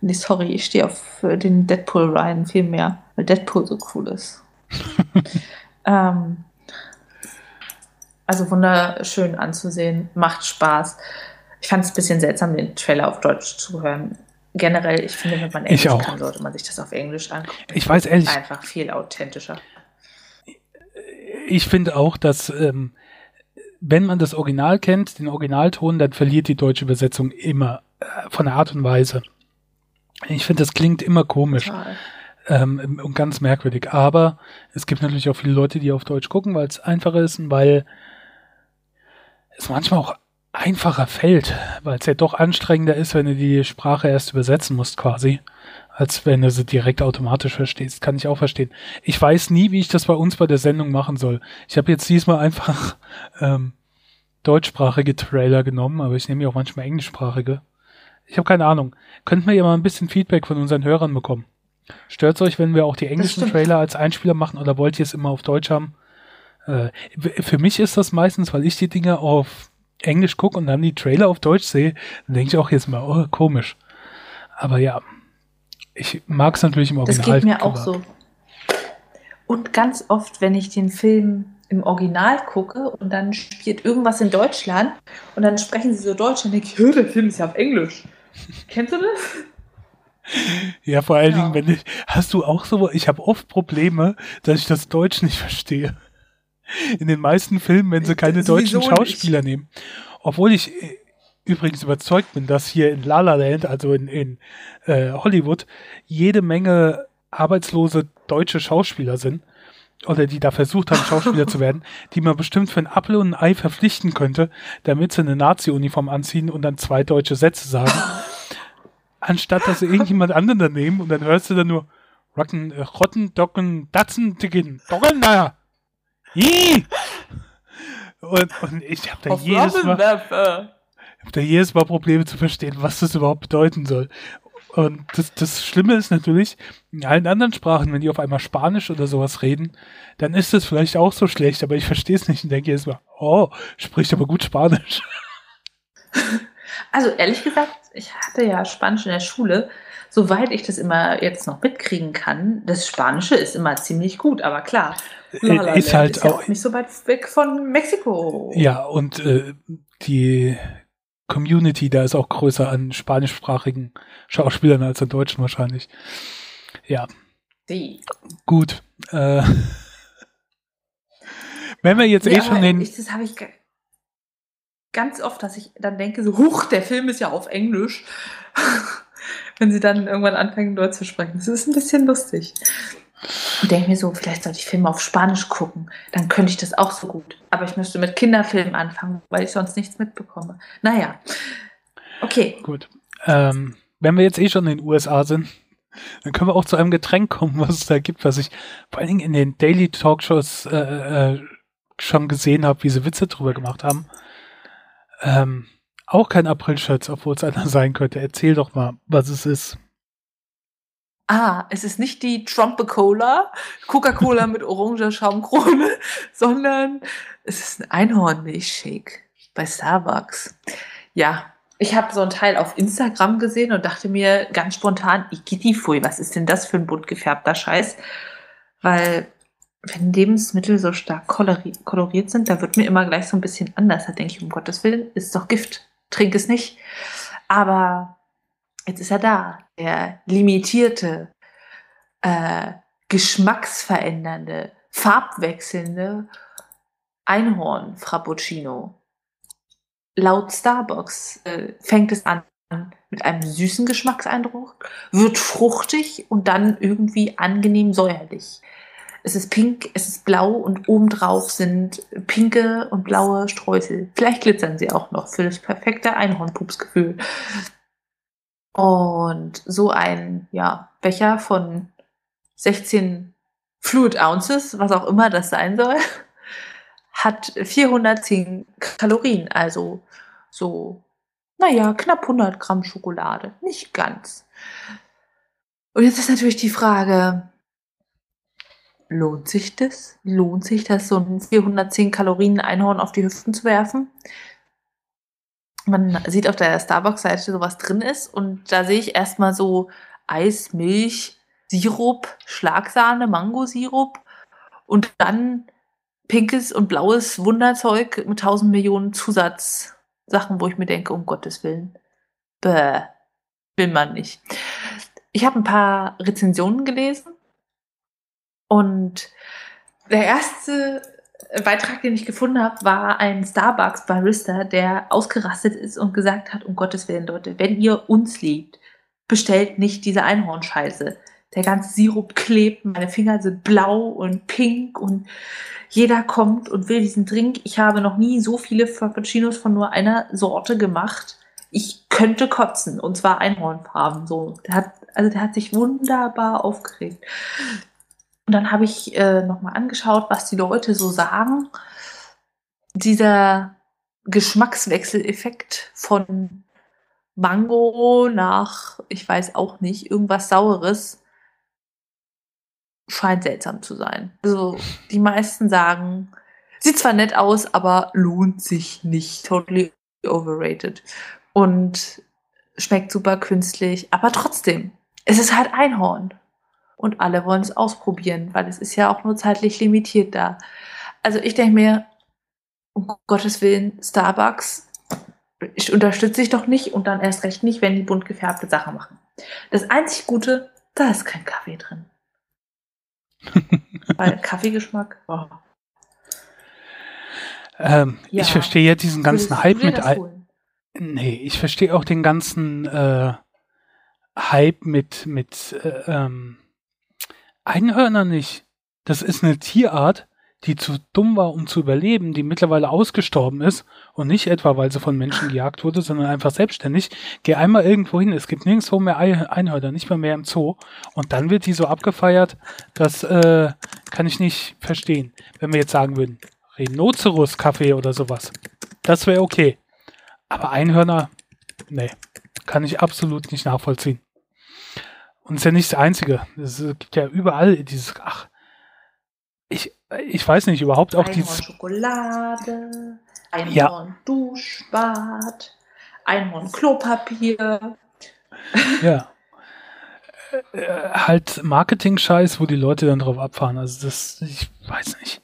Nee, sorry, ich stehe auf den Deadpool Ryan viel mehr, weil Deadpool so cool ist. [laughs] ähm, also wunderschön anzusehen, macht Spaß. Ich fand es ein bisschen seltsam, den Trailer auf Deutsch zu hören. generell, ich finde, wenn man Englisch kann, sollte man sich das auf Englisch angucken. Ich weiß ehrlich- Einfach viel authentischer. Ich finde auch, dass ähm, wenn man das Original kennt, den Originalton, dann verliert die deutsche Übersetzung immer äh, von der Art und Weise. Ich finde, das klingt immer komisch ähm, und ganz merkwürdig. Aber es gibt natürlich auch viele Leute, die auf Deutsch gucken, weil es einfacher ist und weil es manchmal auch einfacher fällt, weil es ja doch anstrengender ist, wenn du die Sprache erst übersetzen musst quasi, als wenn du sie direkt automatisch verstehst. Kann ich auch verstehen. Ich weiß nie, wie ich das bei uns bei der Sendung machen soll. Ich habe jetzt diesmal einfach ähm, deutschsprachige Trailer genommen, aber ich nehme ja auch manchmal englischsprachige. Ich habe keine Ahnung. Könnten wir ja mal ein bisschen Feedback von unseren Hörern bekommen. Stört's euch, wenn wir auch die englischen. Trailer als Einspieler machen oder wollt ihr es immer auf Deutsch haben? Äh, für mich ist das meistens, weil ich die Dinge auf Englisch gucke und dann die Trailer auf Deutsch sehe, dann denke ich auch jetzt mal, oh, komisch. Aber ja, ich mag es natürlich im Das Original. geht mir auch so. Und ganz oft, wenn ich den Film im Original gucke und dann spielt irgendwas in Deutschland und dann sprechen sie so Deutsch, dann denke ich, "Hö, der Film ist ja auf Englisch. Kennst du das? Ja, vor allen Dingen, wenn ich, hast du auch so, ich habe oft Probleme, dass ich das Deutsch nicht verstehe. In den meisten Filmen, wenn sie keine Sowieso deutschen Schauspieler nehmen. Obwohl ich äh, übrigens überzeugt bin, dass hier in La La Land, also in, in äh, Hollywood, jede Menge arbeitslose deutsche Schauspieler sind, oder die da versucht haben, Schauspieler zu [laughs] werden, die man bestimmt für ein Apfel und ein Ei verpflichten könnte, damit sie eine Nazi-Uniform anziehen und dann zwei deutsche Sätze sagen [laughs] anstatt dass sie irgendjemand anderen da nehmen und dann hörst du dann nur Rocken, äh, Rotten, Docken, Datzen, Dicken, Docken, na, Ih! Und, und ich habe da jedes Mal, hab da jedes Mal Probleme zu verstehen, was das überhaupt bedeuten soll. Und das, das Schlimme ist natürlich, in allen anderen Sprachen, wenn die auf einmal Spanisch oder sowas reden, dann ist das vielleicht auch so schlecht, aber ich verstehe es nicht und denke jedes Mal, oh, spricht aber gut Spanisch. Also ehrlich gesagt, ich hatte ja Spanisch in der Schule. Soweit ich das immer jetzt noch mitkriegen kann, das Spanische ist immer ziemlich gut, aber klar. La La Äh, ist halt ist ja auch- nicht so weit weg von Mexiko. Ja, und äh, die Community da ist auch größer an spanischsprachigen Schauspielern als an Deutschen wahrscheinlich. Ja, Die. gut. Äh, wenn wir jetzt Nee, eh schon den. ich, das habe ich ga- ganz oft, dass ich dann denke, so, huch, der Film ist ja auf Englisch. [laughs] Wenn sie dann irgendwann anfangen, Deutsch zu sprechen. Das ist ein bisschen lustig. Und denke mir so, vielleicht sollte ich Filme auf Spanisch gucken. Dann könnte ich das auch so gut. Aber ich müsste mit Kinderfilmen anfangen, weil ich sonst nichts mitbekomme. Naja. Okay. Gut. Ähm, wenn wir jetzt eh schon in den USA sind, dann können wir auch zu einem Getränk kommen, was es da gibt, was ich vor allen Dingen in den Daily Talkshows äh, äh, schon gesehen habe, wie sie Witze drüber gemacht haben. Ähm, auch kein April-Scherz, obwohl es einer [laughs] sein könnte. Erzähl doch mal, was es ist. Ah, es ist nicht die Trumpe-Cola, Coca-Cola mit oranger Schaumkrone, [laughs] sondern es ist ein Einhornmilchshake bei Starbucks. Ja, ich habe so ein Teil auf Instagram gesehen und dachte mir ganz spontan, Ikitifui, was ist denn das für ein bunt gefärbter Scheiß? Weil wenn Lebensmittel so stark kolori koloriert sind, da wird mir immer gleich so ein bisschen anders. Da denke ich, um Gottes Willen, ist doch Gift. Trink es nicht. Aber jetzt ist er da. Der limitierte, äh, geschmacksverändernde, farbwechselnde Einhorn-Frappuccino. Laut Starbucks äh, fängt es an mit einem süßen Geschmackseindruck, wird fruchtig und dann irgendwie angenehm säuerlich. Es ist pink, es ist blau und obendrauf sind pinke und blaue Streusel. Vielleicht glitzern sie auch noch für das perfekte Einhornpupsgefühl. Und so ein ja, Becher von 16 Fluid Ounces, was auch immer das sein soll, [laughs] hat 410 Kalorien, also so, naja, knapp 100 Gramm Schokolade. Nicht ganz. Und jetzt ist natürlich die Frage, lohnt sich das? Lohnt sich das, so ein 410 Kalorien Einhorn auf die Hüften zu werfen? Man sieht auf der Starbucks-Seite, so was drin ist und da sehe ich erstmal so Eis, Milch, Sirup, Schlagsahne, Mangosirup und dann pinkes und blaues Wunderzeug mit tausend Millionen Zusatzsachen, wo ich mir denke, um Gottes Willen. Bäh. will man nicht. Ich habe ein paar Rezensionen gelesen und der erste Beitrag, den ich gefunden habe, war ein Starbucks-Barista, der ausgerastet ist und gesagt hat, um Gottes Willen, Leute, wenn ihr uns liebt, bestellt nicht diese Einhornscheiße. Der ganze Sirup klebt, meine Finger sind blau und pink und jeder kommt und will diesen Drink. Ich habe noch nie so viele Frappuccinos von nur einer Sorte gemacht. Ich könnte kotzen und zwar Einhornfarben. So, der hat, also der hat sich wunderbar aufgeregt. Und dann habe ich äh, nochmal angeschaut, was die Leute so sagen. Dieser Geschmackswechseleffekt von Mango nach, ich weiß auch nicht, irgendwas Saures scheint seltsam zu sein. Also die meisten sagen, sieht zwar nett aus, aber lohnt sich nicht. Totally overrated. Und schmeckt super künstlich, aber trotzdem, es ist halt Einhorn und alle wollen es ausprobieren, weil es ist ja auch nur zeitlich limitiert da. Also ich denke mir, um Gottes Willen, Starbucks, ich unterstütze ich doch nicht und dann erst recht nicht, wenn die bunt gefärbte Sachen machen. Das einzig Gute, da ist kein Kaffee drin. [laughs] weil Kaffeegeschmack, oh. Ähm, Ja. Ich verstehe ja diesen ganzen Hype mit. holen? Nee, ich verstehe auch den ganzen äh, Hype mit, mit äh, ähm, Einhörnern nicht. Das ist eine Tierart, die zu dumm war, um zu überleben, die mittlerweile ausgestorben ist und nicht etwa, weil sie von Menschen gejagt wurde, sondern einfach selbstständig. Geh einmal irgendwo hin, es gibt nirgendwo mehr Ei- Einhörner, nicht mal mehr im Zoo. Und dann wird die so abgefeiert, das äh, kann ich nicht verstehen. Wenn wir jetzt sagen würden, Rhinoceros-Kaffee oder sowas, das wäre okay. Aber Einhörner, nee, kann ich absolut nicht nachvollziehen. Und ist ja nicht das Einzige. Es gibt ja überall dieses, ach, ich, ich weiß nicht, überhaupt auch dieses, Einhorn-Schokolade, Ja. Einhorn-Duschbad, Einhorn-Klopapier. ja, äh, halt Marketing-Scheiß, wo die Leute dann drauf abfahren. Also das, ich weiß nicht.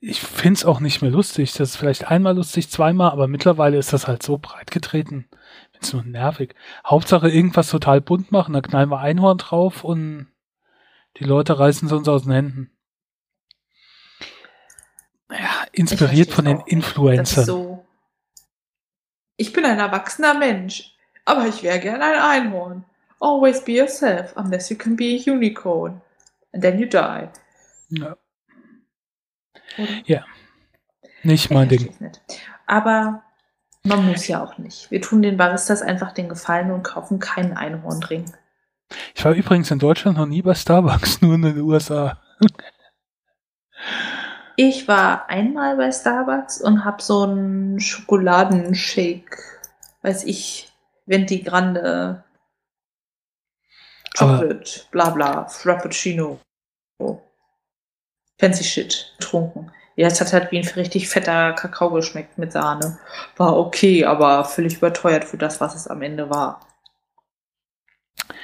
Ich find's auch nicht mehr lustig. Das ist vielleicht einmal lustig, zweimal, aber mittlerweile ist das halt so breit getreten. Find's nur nervig. Hauptsache irgendwas total bunt machen, da knallen wir Einhorn drauf und die Leute reißen es uns aus den Händen. Ja, inspiriert von den Influencern. so. Ich bin ein erwachsener Mensch, aber ich wäre gern ein Einhorn. Always be yourself, unless you can be a unicorn. And then you die. Ja. Oder? ja. Nicht mein Ding. Nicht. Aber man muss ja auch nicht. Wir tun den Baristas einfach den Gefallen und kaufen keinen Einhornring. Ich war übrigens in Deutschland noch nie bei Starbucks, [laughs] nur in den USA. Ich war einmal bei Starbucks und habe so einen Schokoladenshake, weiß ich, Venti Grande, Chocolate, bla bla, Frappuccino, fancy shit getrunken. Ja, es hat halt wie ein richtig fetter Kakao geschmeckt mit Sahne. War okay, aber völlig überteuert für das, was es am Ende war.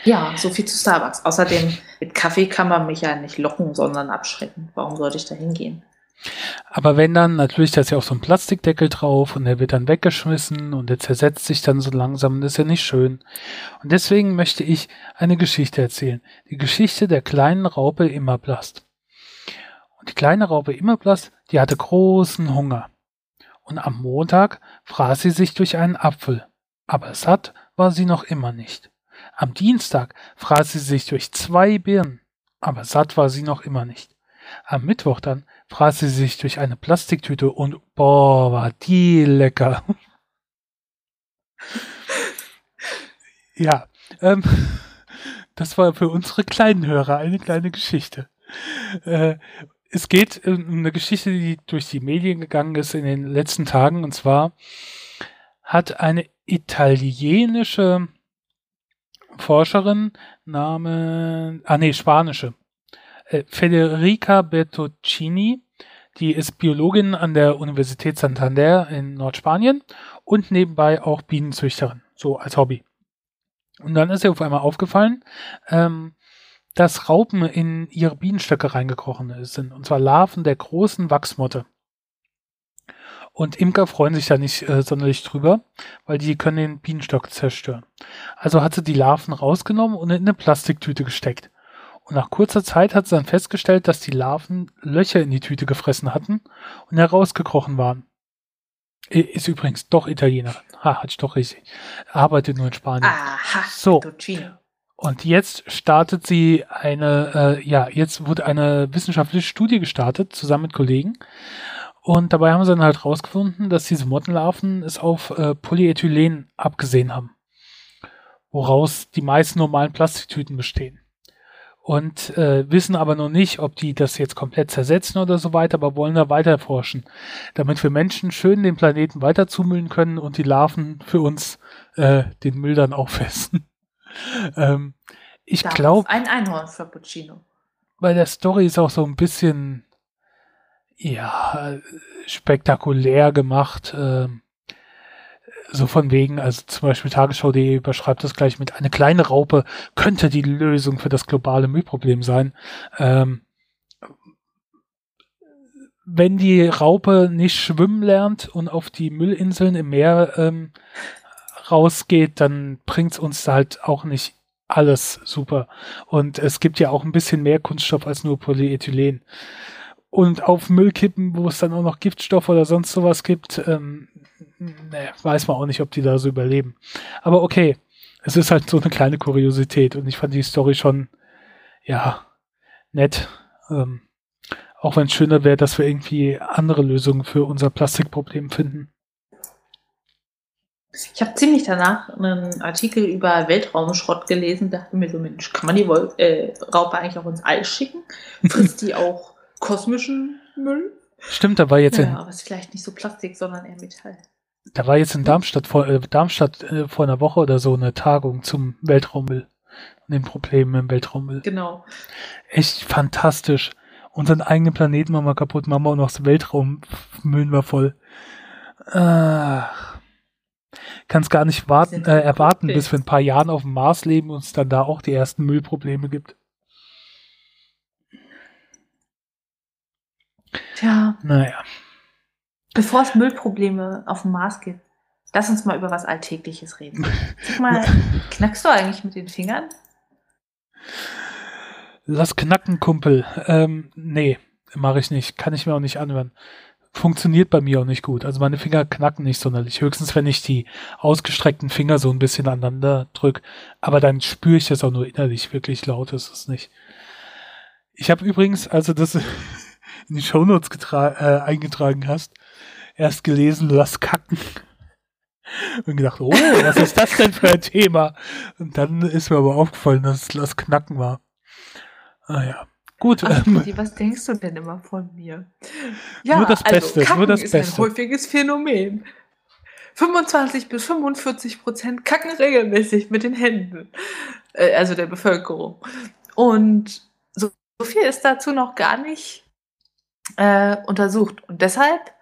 Ja, so viel zu Starbucks. Außerdem, mit Kaffee kann man mich ja nicht locken, sondern abschrecken. Warum sollte ich da hingehen? Aber wenn dann, natürlich, da ist ja auch so ein Plastikdeckel drauf und der wird dann weggeschmissen und der zersetzt sich dann so langsam und das ist ja nicht schön. Und deswegen möchte ich eine Geschichte erzählen. Die Geschichte der kleinen Raupe Immerblast. Und die kleine Raupe Immerblast, die hatte großen Hunger. Und am Montag fraß sie sich durch einen Apfel. Aber satt war sie noch immer nicht. Am Dienstag fraß sie sich durch zwei Birnen. Aber satt war sie noch immer nicht. Am Mittwoch dann fraß sie sich durch eine Plastiktüte und boah, war die lecker. [laughs] ja, ähm, [laughs] das war für unsere kleinen Hörer eine kleine Geschichte. Äh, es geht um eine Geschichte, die durch die Medien gegangen ist in den letzten Tagen. Und zwar hat eine italienische Forscherin, Name, ah nee, spanische, äh, Federica Bertocchini, die ist Biologin an der Universität Santander in Nordspanien und nebenbei auch Bienenzüchterin, so als Hobby. Und dann ist ihr auf einmal aufgefallen, ähm, dass Raupen in ihre Bienenstöcke reingekrochen sind, und zwar Larven der großen Wachsmotte. Und Imker freuen sich da nicht äh, sonderlich drüber, weil die können den Bienenstock zerstören. Also hat sie die Larven rausgenommen und in eine Plastiktüte gesteckt. Und nach kurzer Zeit hat sie dann festgestellt, dass die Larven Löcher in die Tüte gefressen hatten und herausgekrochen waren. Ist übrigens doch Italienerin. Ha, hat ich doch richtig. Arbeitet nur in Spanien. Aha, so. Duccino. Und jetzt startet sie eine, äh, ja, jetzt wurde eine wissenschaftliche Studie gestartet, zusammen mit Kollegen. Und dabei haben sie dann halt rausgefunden, dass diese Mottenlarven es auf äh, Polyethylen abgesehen haben. Woraus die meisten normalen Plastiktüten bestehen und äh, wissen aber noch nicht, ob die das jetzt komplett zersetzen oder so weiter, aber wollen da weiter forschen, damit wir Menschen schön den Planeten weiter zumüllen können und die Larven für uns äh, den Müll dann auffressen. [laughs] ähm, ich glaube. Ein Einhorn für Puccino. Bei der Story ist auch so ein bisschen ja spektakulär gemacht. Ähm, so von wegen, also zum Beispiel Tagesschau.de überschreibt das gleich mit, eine kleine Raupe könnte die Lösung für das globale Müllproblem sein. Ähm, wenn die Raupe nicht schwimmen lernt und auf die Müllinseln im Meer ähm, rausgeht, dann bringt's uns halt auch nicht alles super. Und es gibt ja auch ein bisschen mehr Kunststoff als nur Polyethylen. Und auf Müllkippen, wo es dann auch noch Giftstoff oder sonst sowas gibt, ähm, ne, weiß man auch nicht, ob die da so überleben. Aber okay, es ist halt so eine kleine Kuriosität und ich fand die Story schon, ja, nett. Ähm, auch wenn es schöner wäre, dass wir irgendwie andere Lösungen für unser Plastikproblem finden. Ich habe ziemlich danach einen Artikel über Weltraumschrott gelesen, dachte mir so, Mensch, kann man die Wol äh, Raupe eigentlich auch ins All schicken? Frisst die auch kosmischen Müll? Stimmt, da war jetzt ja, in, aber es ist vielleicht nicht so Plastik, sondern eher Metall. da war jetzt in Darmstadt vor, äh, Darmstadt äh, vor einer Woche oder so eine Tagung zum Weltraummüll und den Problemen im Weltraummüll. Genau. Echt fantastisch. Unseren eigenen Planeten machen wir kaputt, machen wir auch noch das Weltraummüll wir voll. Ach. Kann's gar nicht warten, äh, erwarten, bis wir in ein paar Jahren auf dem Mars leben und es dann da auch die ersten Müllprobleme gibt. Tja, Naja. bevor es Müllprobleme auf dem Mars gibt, lass uns mal über was Alltägliches reden. [laughs] Sag mal, knackst du eigentlich mit den Fingern? Lass knacken, Kumpel. Ähm, nee, mache ich nicht. Kann ich mir auch nicht anhören. Funktioniert bei mir auch nicht gut. Also meine Finger knacken nicht sonderlich. Höchstens, wenn ich die ausgestreckten Finger so ein bisschen aneinander drück. Aber dann spüre ich das auch nur innerlich. Wirklich laut ist es nicht. Ich habe übrigens, also das [laughs] in die Shownotes äh, eingetragen hast, erst gelesen, lass kacken. Und gedacht, oh, was ist das denn für ein Thema? Und dann ist mir aber aufgefallen, dass es Lass Knacken war. Ah ja. Gut. Ach, ähm, was denkst du denn immer von mir? Ja, Nur das Beste, also, nur das Kacken Beste. ist ein häufiges Phänomen. 25 bis 45 Prozent kacken regelmäßig mit den Händen, äh, also der Bevölkerung. Und so, so viel ist dazu noch gar nicht äh, untersucht. Und deshalb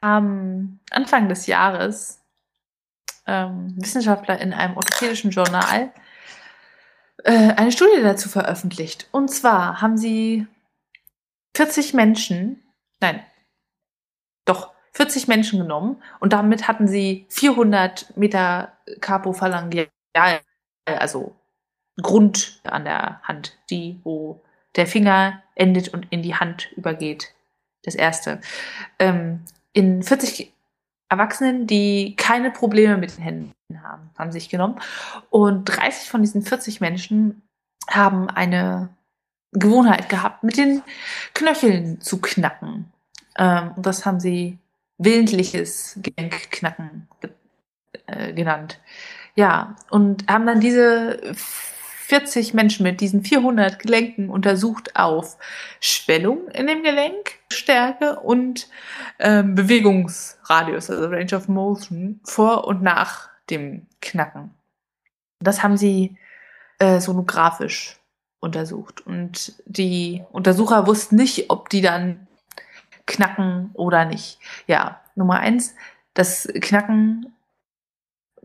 am Anfang des Jahres ähm, Wissenschaftler in einem orthopädischen Journal eine Studie dazu veröffentlicht. Und zwar haben sie 40 Menschen, nein, doch 40 Menschen genommen und damit hatten sie 400 Metacarpophalangeal, also Grund an der Hand, die, wo der Finger endet und in die Hand übergeht. Das erste. Ähm, in 40 Erwachsenen, die keine Probleme mit den Händen haben, haben sich genommen. Und 30 von diesen 40 Menschen haben eine Gewohnheit gehabt, mit den Knöcheln zu knacken. Ähm, und das haben sie willentliches Gelenkknacken äh, genannt. Ja, und haben dann diese 40 Menschen mit diesen 400 Gelenken untersucht auf Schwellung in dem Gelenk, Stärke und ähm, Bewegungsradius, also Range of Motion, vor und nach dem Knacken. Das haben sie äh, sonografisch untersucht. Und die Untersucher wussten nicht, ob die dann knacken oder nicht. Ja, Nummer eins, das Knacken,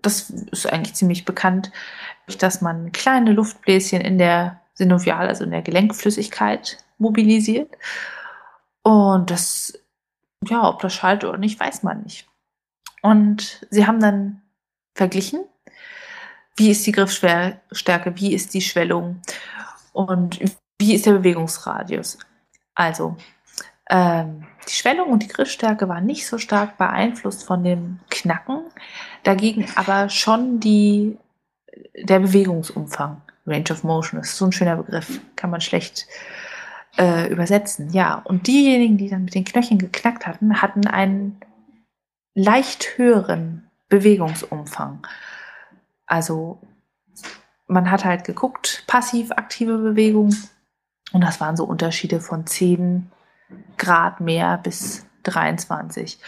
das ist eigentlich ziemlich bekannt, dass man kleine Luftbläschen in der Synovial, also in der Gelenkflüssigkeit, mobilisiert. Und das ja, ob das schaltet oder nicht, weiß man nicht. Und sie haben dann verglichen, wie ist die Griffstärke, wie ist die Schwellung und wie ist der Bewegungsradius. Also, ähm, die Schwellung und die Griffstärke waren nicht so stark beeinflusst von dem Knacken, dagegen aber schon die, der Bewegungsumfang. Range of Motion ist so ein schöner Begriff, kann man schlecht äh, übersetzen. Ja, und diejenigen, die dann mit den Knöcheln geknackt hatten, hatten einen leicht höheren Bewegungsumfang. Also man hat halt geguckt, passiv-aktive Bewegung. Und das waren so Unterschiede von 10 Grad mehr bis 23.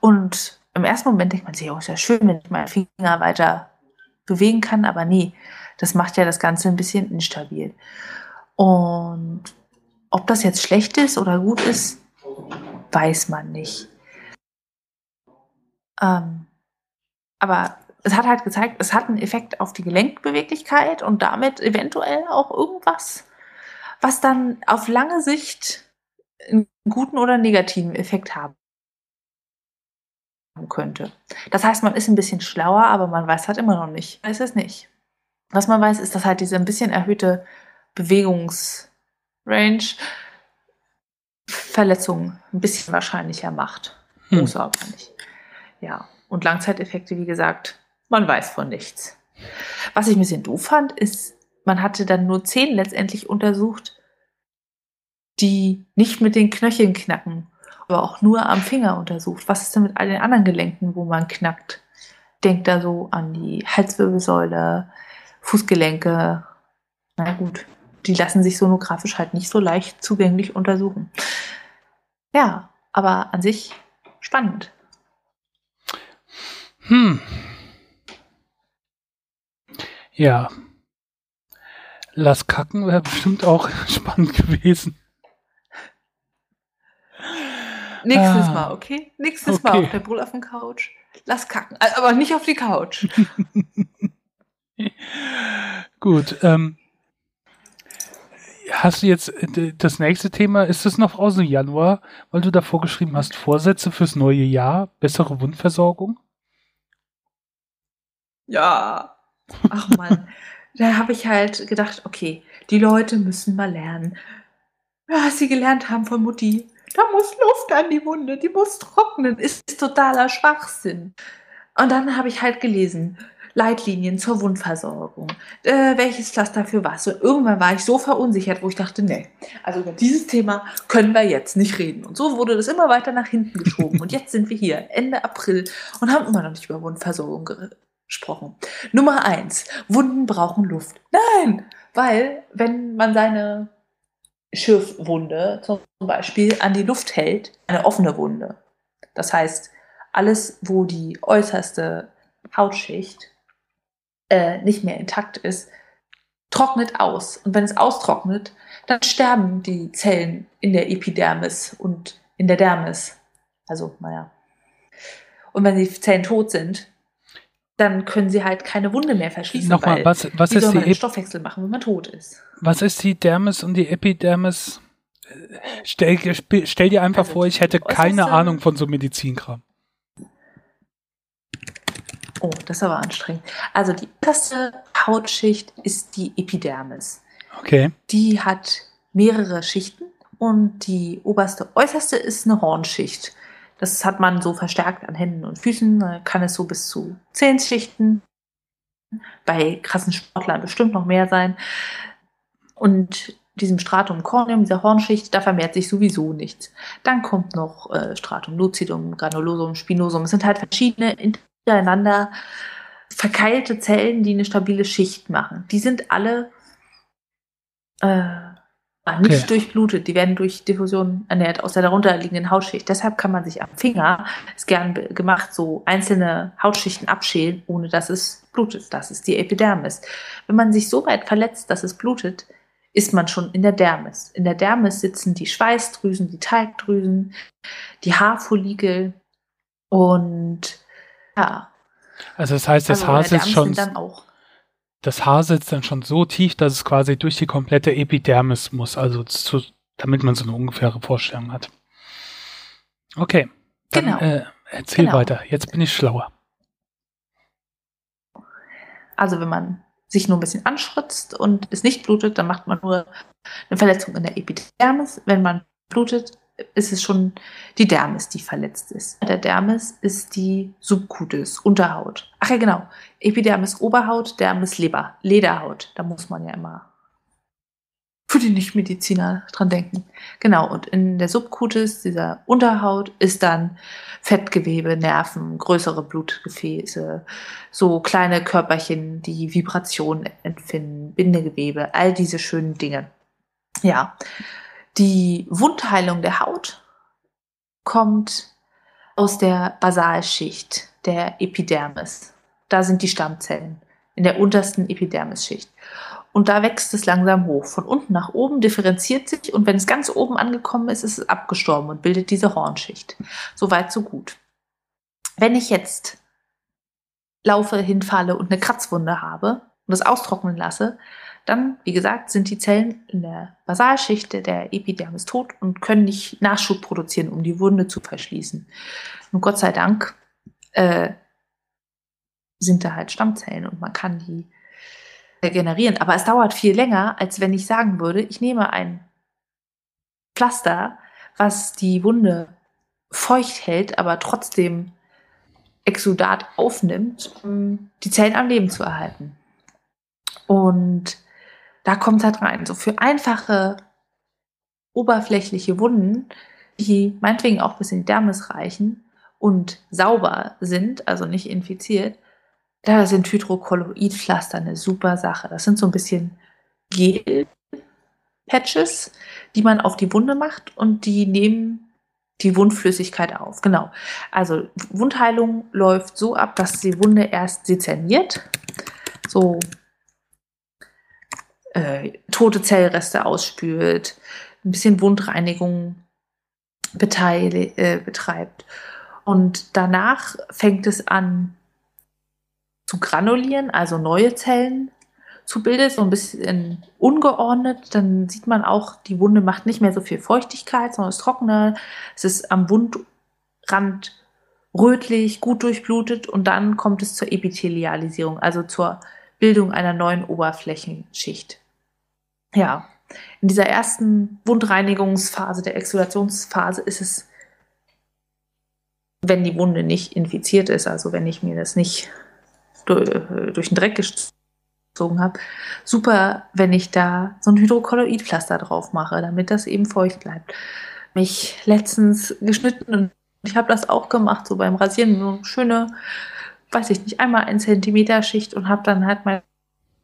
Und im ersten Moment denkt man sich, oh, ist ja schön, wenn ich meinen Finger weiter bewegen kann, aber nee, das macht ja das Ganze ein bisschen instabil. Und ob das jetzt schlecht ist oder gut ist, weiß man nicht. Ähm, aber es hat halt gezeigt, es hat einen Effekt auf die Gelenkbeweglichkeit und damit eventuell auch irgendwas, was dann auf lange Sicht einen guten oder negativen Effekt haben könnte. Das heißt, man ist ein bisschen schlauer, aber man weiß halt immer noch nicht. Weiß es nicht. Was man weiß, ist, dass halt diese ein bisschen erhöhte Bewegungsrange Verletzungen ein bisschen wahrscheinlicher macht. Hm. Muss aber nicht. Ja. Und Langzeiteffekte, wie gesagt, man weiß von nichts. Was ich ein bisschen doof fand, ist, man hatte dann nur zehn letztendlich untersucht, die nicht mit den Knöcheln knacken, aber auch nur am Finger untersucht. Was ist denn mit all den anderen Gelenken, wo man knackt? Denkt da so an die Halswirbelsäule, Fußgelenke. Na gut, die lassen sich sonografisch halt nicht so leicht zugänglich untersuchen. Ja, aber an sich spannend. Hm. Ja. Lass kacken wäre bestimmt auch [laughs] spannend gewesen. Nächstes ah. Mal, okay? Nächstes okay. Mal auf der Bull auf der Couch. Lass kacken. Aber nicht auf die Couch. [laughs] Gut. Ähm, hast du jetzt äh, das nächste Thema? Ist es noch aus dem Januar, weil du davor geschrieben hast, Vorsätze fürs neue Jahr, bessere Wundversorgung? Ja. Ach man. [laughs] da habe ich halt gedacht, okay, die Leute müssen mal lernen, was sie gelernt haben von Mutti. Da muss Luft an die Wunde, die muss trocknen, ist totaler Schwachsinn. Und dann habe ich halt gelesen, Leitlinien zur Wundversorgung, äh, welches Pflaster für was. Und irgendwann war ich so verunsichert, wo ich dachte, nee, also über dieses Thema können wir jetzt nicht reden. Und so wurde das immer weiter nach hinten geschoben. Und jetzt sind wir hier, Ende April, und haben immer noch nicht über Wundversorgung gesprochen. Nummer eins, Wunden brauchen Luft. Nein, weil wenn man seine Schürfwunde zum Beispiel an die Luft hält, eine offene Wunde. Das heißt, alles, wo die äußerste Hautschicht äh, nicht mehr intakt ist, trocknet aus. Und wenn es austrocknet, dann sterben die Zellen in der Epidermis und in der Dermis. Also, naja. Und wenn die Zellen tot sind, dann können sie halt keine Wunde mehr verschließen. Nochmal, was, was ist den Stoffwechsel machen, wenn man tot ist? Was ist die Dermis und die Epidermis? Stell, stell dir einfach also vor, ich hätte keine Ahnung von so Medizinkram. Oh, das ist aber anstrengend. Also die erste Hautschicht ist die Epidermis. Okay. Die hat mehrere Schichten und die oberste, äußerste ist eine Hornschicht. Das hat man so verstärkt an Händen und Füßen. Kann es so bis zu zehn Schichten. Bei krassen Sportlern bestimmt noch mehr sein. Und diesem Stratum corneum, dieser Hornschicht, da vermehrt sich sowieso nichts. Dann kommt noch äh, Stratum lucidum, granulosum, spinosum. Es sind halt verschiedene hintereinander verkeilte Zellen, die eine stabile Schicht machen. Die sind alle äh, Ah, nicht okay. durchblutet, die werden durch Diffusion ernährt aus der darunterliegenden Hautschicht. Deshalb kann man sich am Finger, ist gern gemacht, so einzelne Hautschichten abschälen, ohne dass es blutet. Das ist die Epidermis. Wenn man sich so weit verletzt, dass es blutet, ist man schon in der Dermis. In der Dermis sitzen die Schweißdrüsen, die Teigdrüsen, die Haarfollikel und ja. Also das heißt, das also Haar sitzt schon. Dann auch das Haar sitzt dann schon so tief, dass es quasi durch die komplette Epidermis muss, also zu, damit man so eine ungefähre Vorstellung hat. Okay. Dann, Genau. Äh, erzähl Genau. weiter. Jetzt bin ich schlauer. Also wenn man sich nur ein bisschen anschritzt und es nicht blutet, dann macht man nur eine Verletzung in der Epidermis. Wenn man blutet, ist es schon die Dermis, die verletzt ist. Der Dermis ist die Subcutis, Unterhaut. Ach ja, genau. Epidermis Oberhaut, Dermis Leber, Lederhaut. Da muss man ja immer für die Nichtmediziner dran denken. Genau, und in der Subcutis, dieser Unterhaut, ist dann Fettgewebe, Nerven, größere Blutgefäße, so kleine Körperchen, die Vibrationen empfinden, Bindegewebe, all diese schönen Dinge. Ja, die Wundheilung der Haut kommt aus der Basalschicht der Epidermis. Da sind die Stammzellen in der untersten Epidermisschicht. Und da wächst es langsam hoch. Von unten nach oben differenziert sich und wenn es ganz oben angekommen ist, ist es abgestorben und bildet diese Hornschicht. So weit, so gut. Wenn ich jetzt laufe, hinfalle und eine Kratzwunde habe und das austrocknen lasse, dann, wie gesagt, sind die Zellen in der Basalschicht der Epidermis tot und können nicht Nachschub produzieren, um die Wunde zu verschließen. Und Gott sei Dank äh, sind da halt Stammzellen und man kann die regenerieren. Aber es dauert viel länger, als wenn ich sagen würde, ich nehme ein Pflaster, was die Wunde feucht hält, aber trotzdem Exudat aufnimmt, um die Zellen am Leben zu erhalten. Und da kommt es halt rein. So für einfache, oberflächliche Wunden, die meinetwegen auch bis in die Dermis reichen und sauber sind, also nicht infiziert, da sind Hydrokolloidpflaster eine super Sache. Das sind so ein bisschen Gel-Patches, die man auf die Wunde macht und die nehmen die Wundflüssigkeit auf. Genau. Also Wundheilung läuft so ab, dass die Wunde erst sezerniert, so äh, tote Zellreste ausspült, ein bisschen Wundreinigung äh, betreibt. Und danach fängt es an zu granulieren, also neue Zellen zu bilden, so ein bisschen ungeordnet. Dann sieht man auch, die Wunde macht nicht mehr so viel Feuchtigkeit, sondern ist trockener. Es ist am Wundrand rötlich, gut durchblutet und dann kommt es zur Epithelialisierung, also zur Bildung einer neuen Oberflächenschicht. Ja, in dieser ersten Wundreinigungsphase, der Exudationsphase, ist es, wenn die Wunde nicht infiziert ist, also wenn ich mir das nicht durch, durch den Dreck gezogen habe, super, wenn ich da so ein Hydrokolloidpflaster drauf mache, damit das eben feucht bleibt. Mich letztens geschnitten und ich habe das auch gemacht, so beim Rasieren, so eine schöne, weiß ich nicht, einmal ein Zentimeter Schicht und habe dann halt mein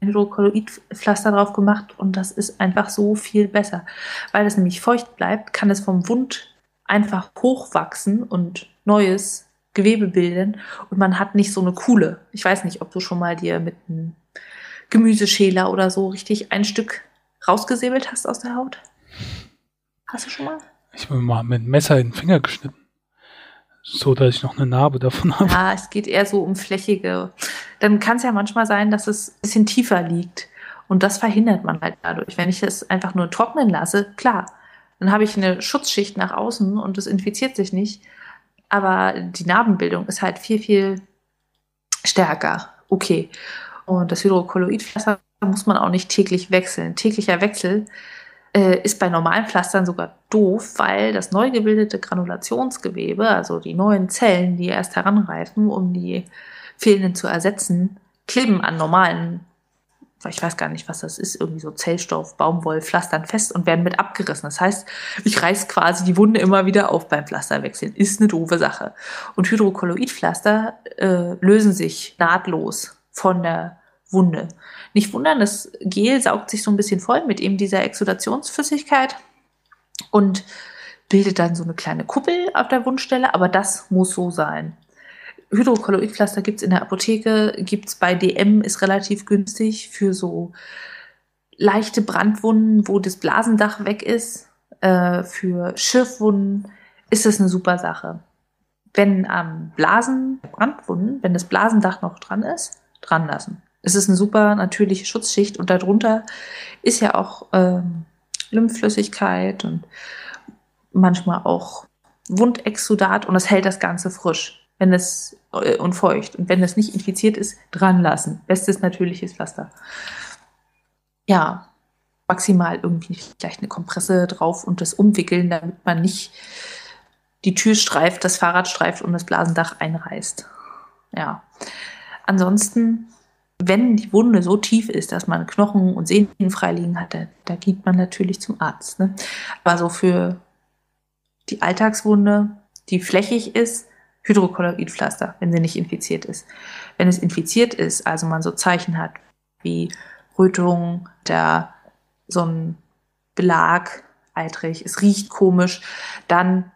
Hydrokolloidpflaster drauf gemacht und das ist einfach so viel besser. Weil es nämlich feucht bleibt, kann es vom Wund einfach hochwachsen und neues Gewebe bilden und man hat nicht so eine Kuhle. Ich weiß nicht, ob du schon mal dir mit einem Gemüseschäler oder so richtig ein Stück rausgesäbelt hast aus der Haut. Hast du schon mal? Ich habe mal mit dem Messer in den Finger geschnitten. So, dass ich noch eine Narbe davon [laughs] habe. Ja, es geht eher so um flächige. Dann kann es ja manchmal sein, dass es ein bisschen tiefer liegt. Und das verhindert man halt dadurch. Wenn ich es einfach nur trocknen lasse, klar, dann habe ich eine Schutzschicht nach außen und es infiziert sich nicht. Aber die Narbenbildung ist halt viel, viel stärker. Okay. Und das Hydrokolloidpflaster muss man auch nicht täglich wechseln. Täglicher Wechsel äh, ist bei normalen Pflastern sogar doof, weil das neu gebildete Granulationsgewebe, also die neuen Zellen, die erst heranreifen, um die fehlenden zu ersetzen, kleben an normalen, ich weiß gar nicht, was das ist, irgendwie so Zellstoff, Baumwollpflastern fest und werden mit abgerissen. Das heißt, ich reiß quasi die Wunde immer wieder auf beim Pflasterwechseln. Ist eine doofe Sache. Und Hydrokolloidpflaster äh, lösen sich nahtlos von der Wunde. Nicht wundern, das Gel saugt sich so ein bisschen voll mit eben dieser Exudationsflüssigkeit und bildet dann so eine kleine Kuppel auf der Wundstelle, aber das muss so sein. Hydrokolloidpflaster gibt es in der Apotheke, gibt es bei DM, ist relativ günstig für so leichte Brandwunden, wo das Blasendach weg ist. Äh, für Schürfwunden ist das eine super Sache. Wenn am Blasen, Brandwunden, wenn das Blasendach noch dran ist, dran lassen. Es ist eine super natürliche Schutzschicht und darunter ist ja auch ähm, Lymphflüssigkeit und manchmal auch Wundexudat und das hält das Ganze frisch wenn es äh, und feucht. Und wenn es nicht infiziert ist, dran lassen. Bestes natürliches Pflaster. Ja, maximal irgendwie vielleicht eine Kompresse drauf und das umwickeln, damit man nicht die Tür streift, das Fahrrad streift und das Blasendach einreißt. Ja. Ansonsten, wenn die Wunde so tief ist, dass man Knochen und Sehnen freiliegen hat, da, geht man natürlich zum Arzt. Ne? Aber so für die Alltagswunde, die flächig ist, Hydrokolloidpflaster, wenn sie nicht infiziert ist. Wenn es infiziert ist, also man so Zeichen hat wie Rötung, da so ein Belag, eitrig, es riecht komisch, dann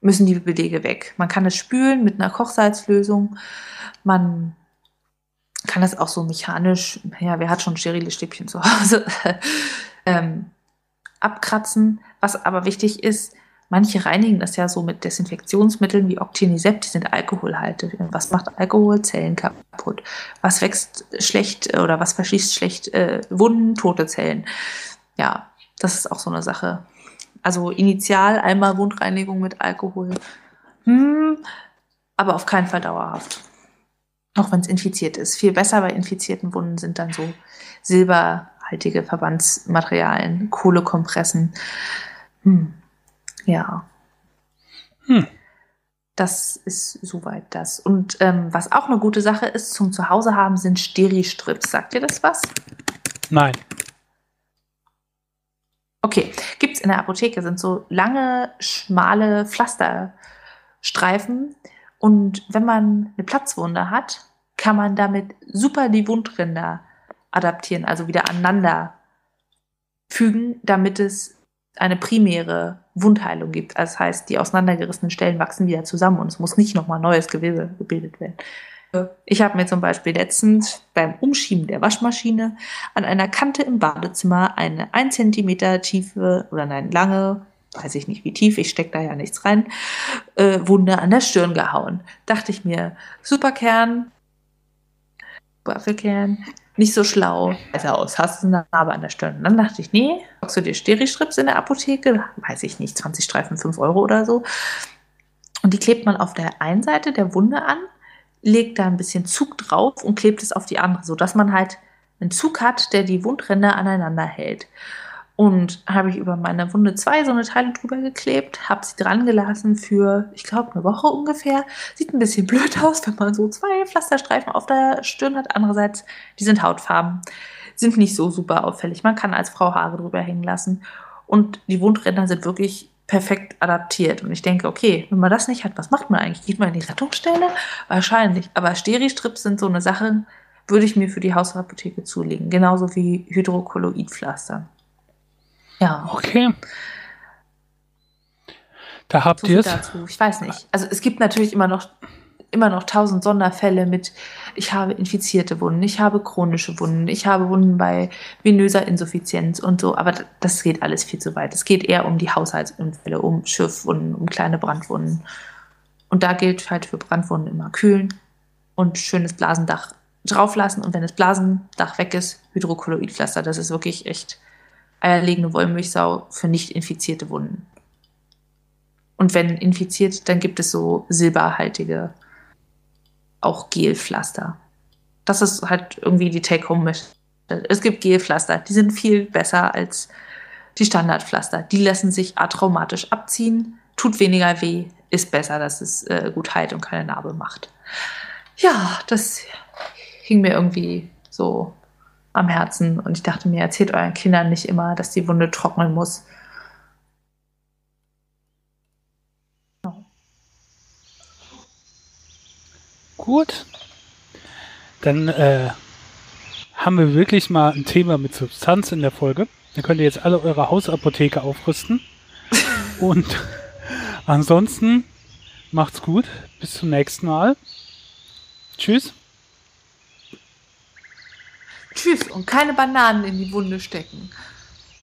müssen die Belege weg. Man kann es spülen mit einer Kochsalzlösung. Man kann das auch so mechanisch, ja, wer hat schon sterile Stäbchen zu Hause, [laughs] ähm, abkratzen. Was aber wichtig ist, Manche reinigen das ja so mit Desinfektionsmitteln wie Octinisept, die sind alkoholhaltig. Was macht Alkohol? Zellen kaputt. Was wächst schlecht oder was verschließt schlecht äh, Wunden? Tote Zellen. Ja, das ist auch so eine Sache. Also initial einmal Wundreinigung mit Alkohol. Hm, aber auf keinen Fall dauerhaft. Auch wenn es infiziert ist. Viel besser bei infizierten Wunden sind dann so silberhaltige Verbandsmaterialien, Kohlekompressen. Hm. Ja. Hm. Das ist soweit das. Und ähm, was auch eine gute Sache ist zum Zuhause haben, sind Steri-Strips. Sagt ihr das was? Nein. Okay, gibt es in der Apotheke, sind so lange, schmale Pflasterstreifen. Und wenn man eine Platzwunde hat, kann man damit super die Wundränder adaptieren, also wieder aneinander fügen, damit es eine primäre Wundheilung gibt. Das heißt, die auseinandergerissenen Stellen wachsen wieder zusammen und es muss nicht nochmal neues Gewebe gebildet werden. Ich habe mir zum Beispiel letztens beim Umschieben der Waschmaschine an einer Kante im Badezimmer eine 1 cm tiefe oder nein, lange, weiß ich nicht wie tief, ich stecke da ja nichts rein, äh, Wunde an der Stirn gehauen. Dachte ich mir, Superkern, Waffelkern, nicht so schlau. Also aus, hast du eine Narbe an der Stirn. Und dann dachte ich, nee, kaufst du dir Steri-Strips in der Apotheke? Weiß ich nicht, 20 Streifen, 5 Euro oder so. Und die klebt man auf der einen Seite der Wunde an, legt da ein bisschen Zug drauf und klebt es auf die andere, sodass man halt einen Zug hat, der die Wundränder aneinander hält. Und habe ich über meine Wunde zwei so eine Teile drüber geklebt, habe sie dran gelassen für, ich glaube, eine Woche ungefähr. Sieht ein bisschen blöd aus, wenn man so zwei Pflasterstreifen auf der Stirn hat. Andererseits, die sind Hautfarben, sind nicht so super auffällig. Man kann als Frau Haare drüber hängen lassen. Und die Wundränder sind wirklich perfekt adaptiert. Und ich denke, okay, wenn man das nicht hat, was macht man eigentlich? Geht man in die Rettungsstelle? Wahrscheinlich. Aber Steri-Strips sind so eine Sache, würde ich mir für die Hausapotheke zulegen. Genauso wie Hydrokolloidpflaster. Ja. Okay. Da habt So ihr es. dazu. Ich weiß nicht. Also es gibt natürlich immer noch immer noch tausend Sonderfälle mit, ich habe infizierte Wunden, ich habe chronische Wunden, ich habe Wunden bei venöser Insuffizienz und so, aber das geht alles viel zu weit. Es geht eher um die Haushaltsunfälle, um Schiffwunden, um kleine Brandwunden. Und da gilt halt für Brandwunden immer kühlen und schönes Blasendach drauflassen und wenn das Blasendach weg ist, Hydrokolloidpflaster. Das ist wirklich echt eierlegende Wollmilchsau für nicht infizierte Wunden. Und wenn infiziert, dann gibt es so silberhaltige, auch Gelpflaster. Das ist halt irgendwie die Take-Home-Message. Es gibt Gelpflaster, die sind viel besser als die Standardpflaster. Die lassen sich atraumatisch abziehen, tut weniger weh, ist besser, dass es äh, gut heilt und keine Narbe macht. Ja, das hing mir irgendwie so am Herzen und ich dachte mir, erzählt euren Kindern nicht immer, dass die Wunde trocknen muss. Gut. Dann äh, haben wir wirklich mal ein Thema mit Substanz in der Folge. Dann könnt ihr jetzt alle eure Hausapotheke aufrüsten. [laughs] Und ansonsten macht's gut. Bis zum nächsten Mal. Tschüss. Tschüss und keine Bananen in die Wunde stecken.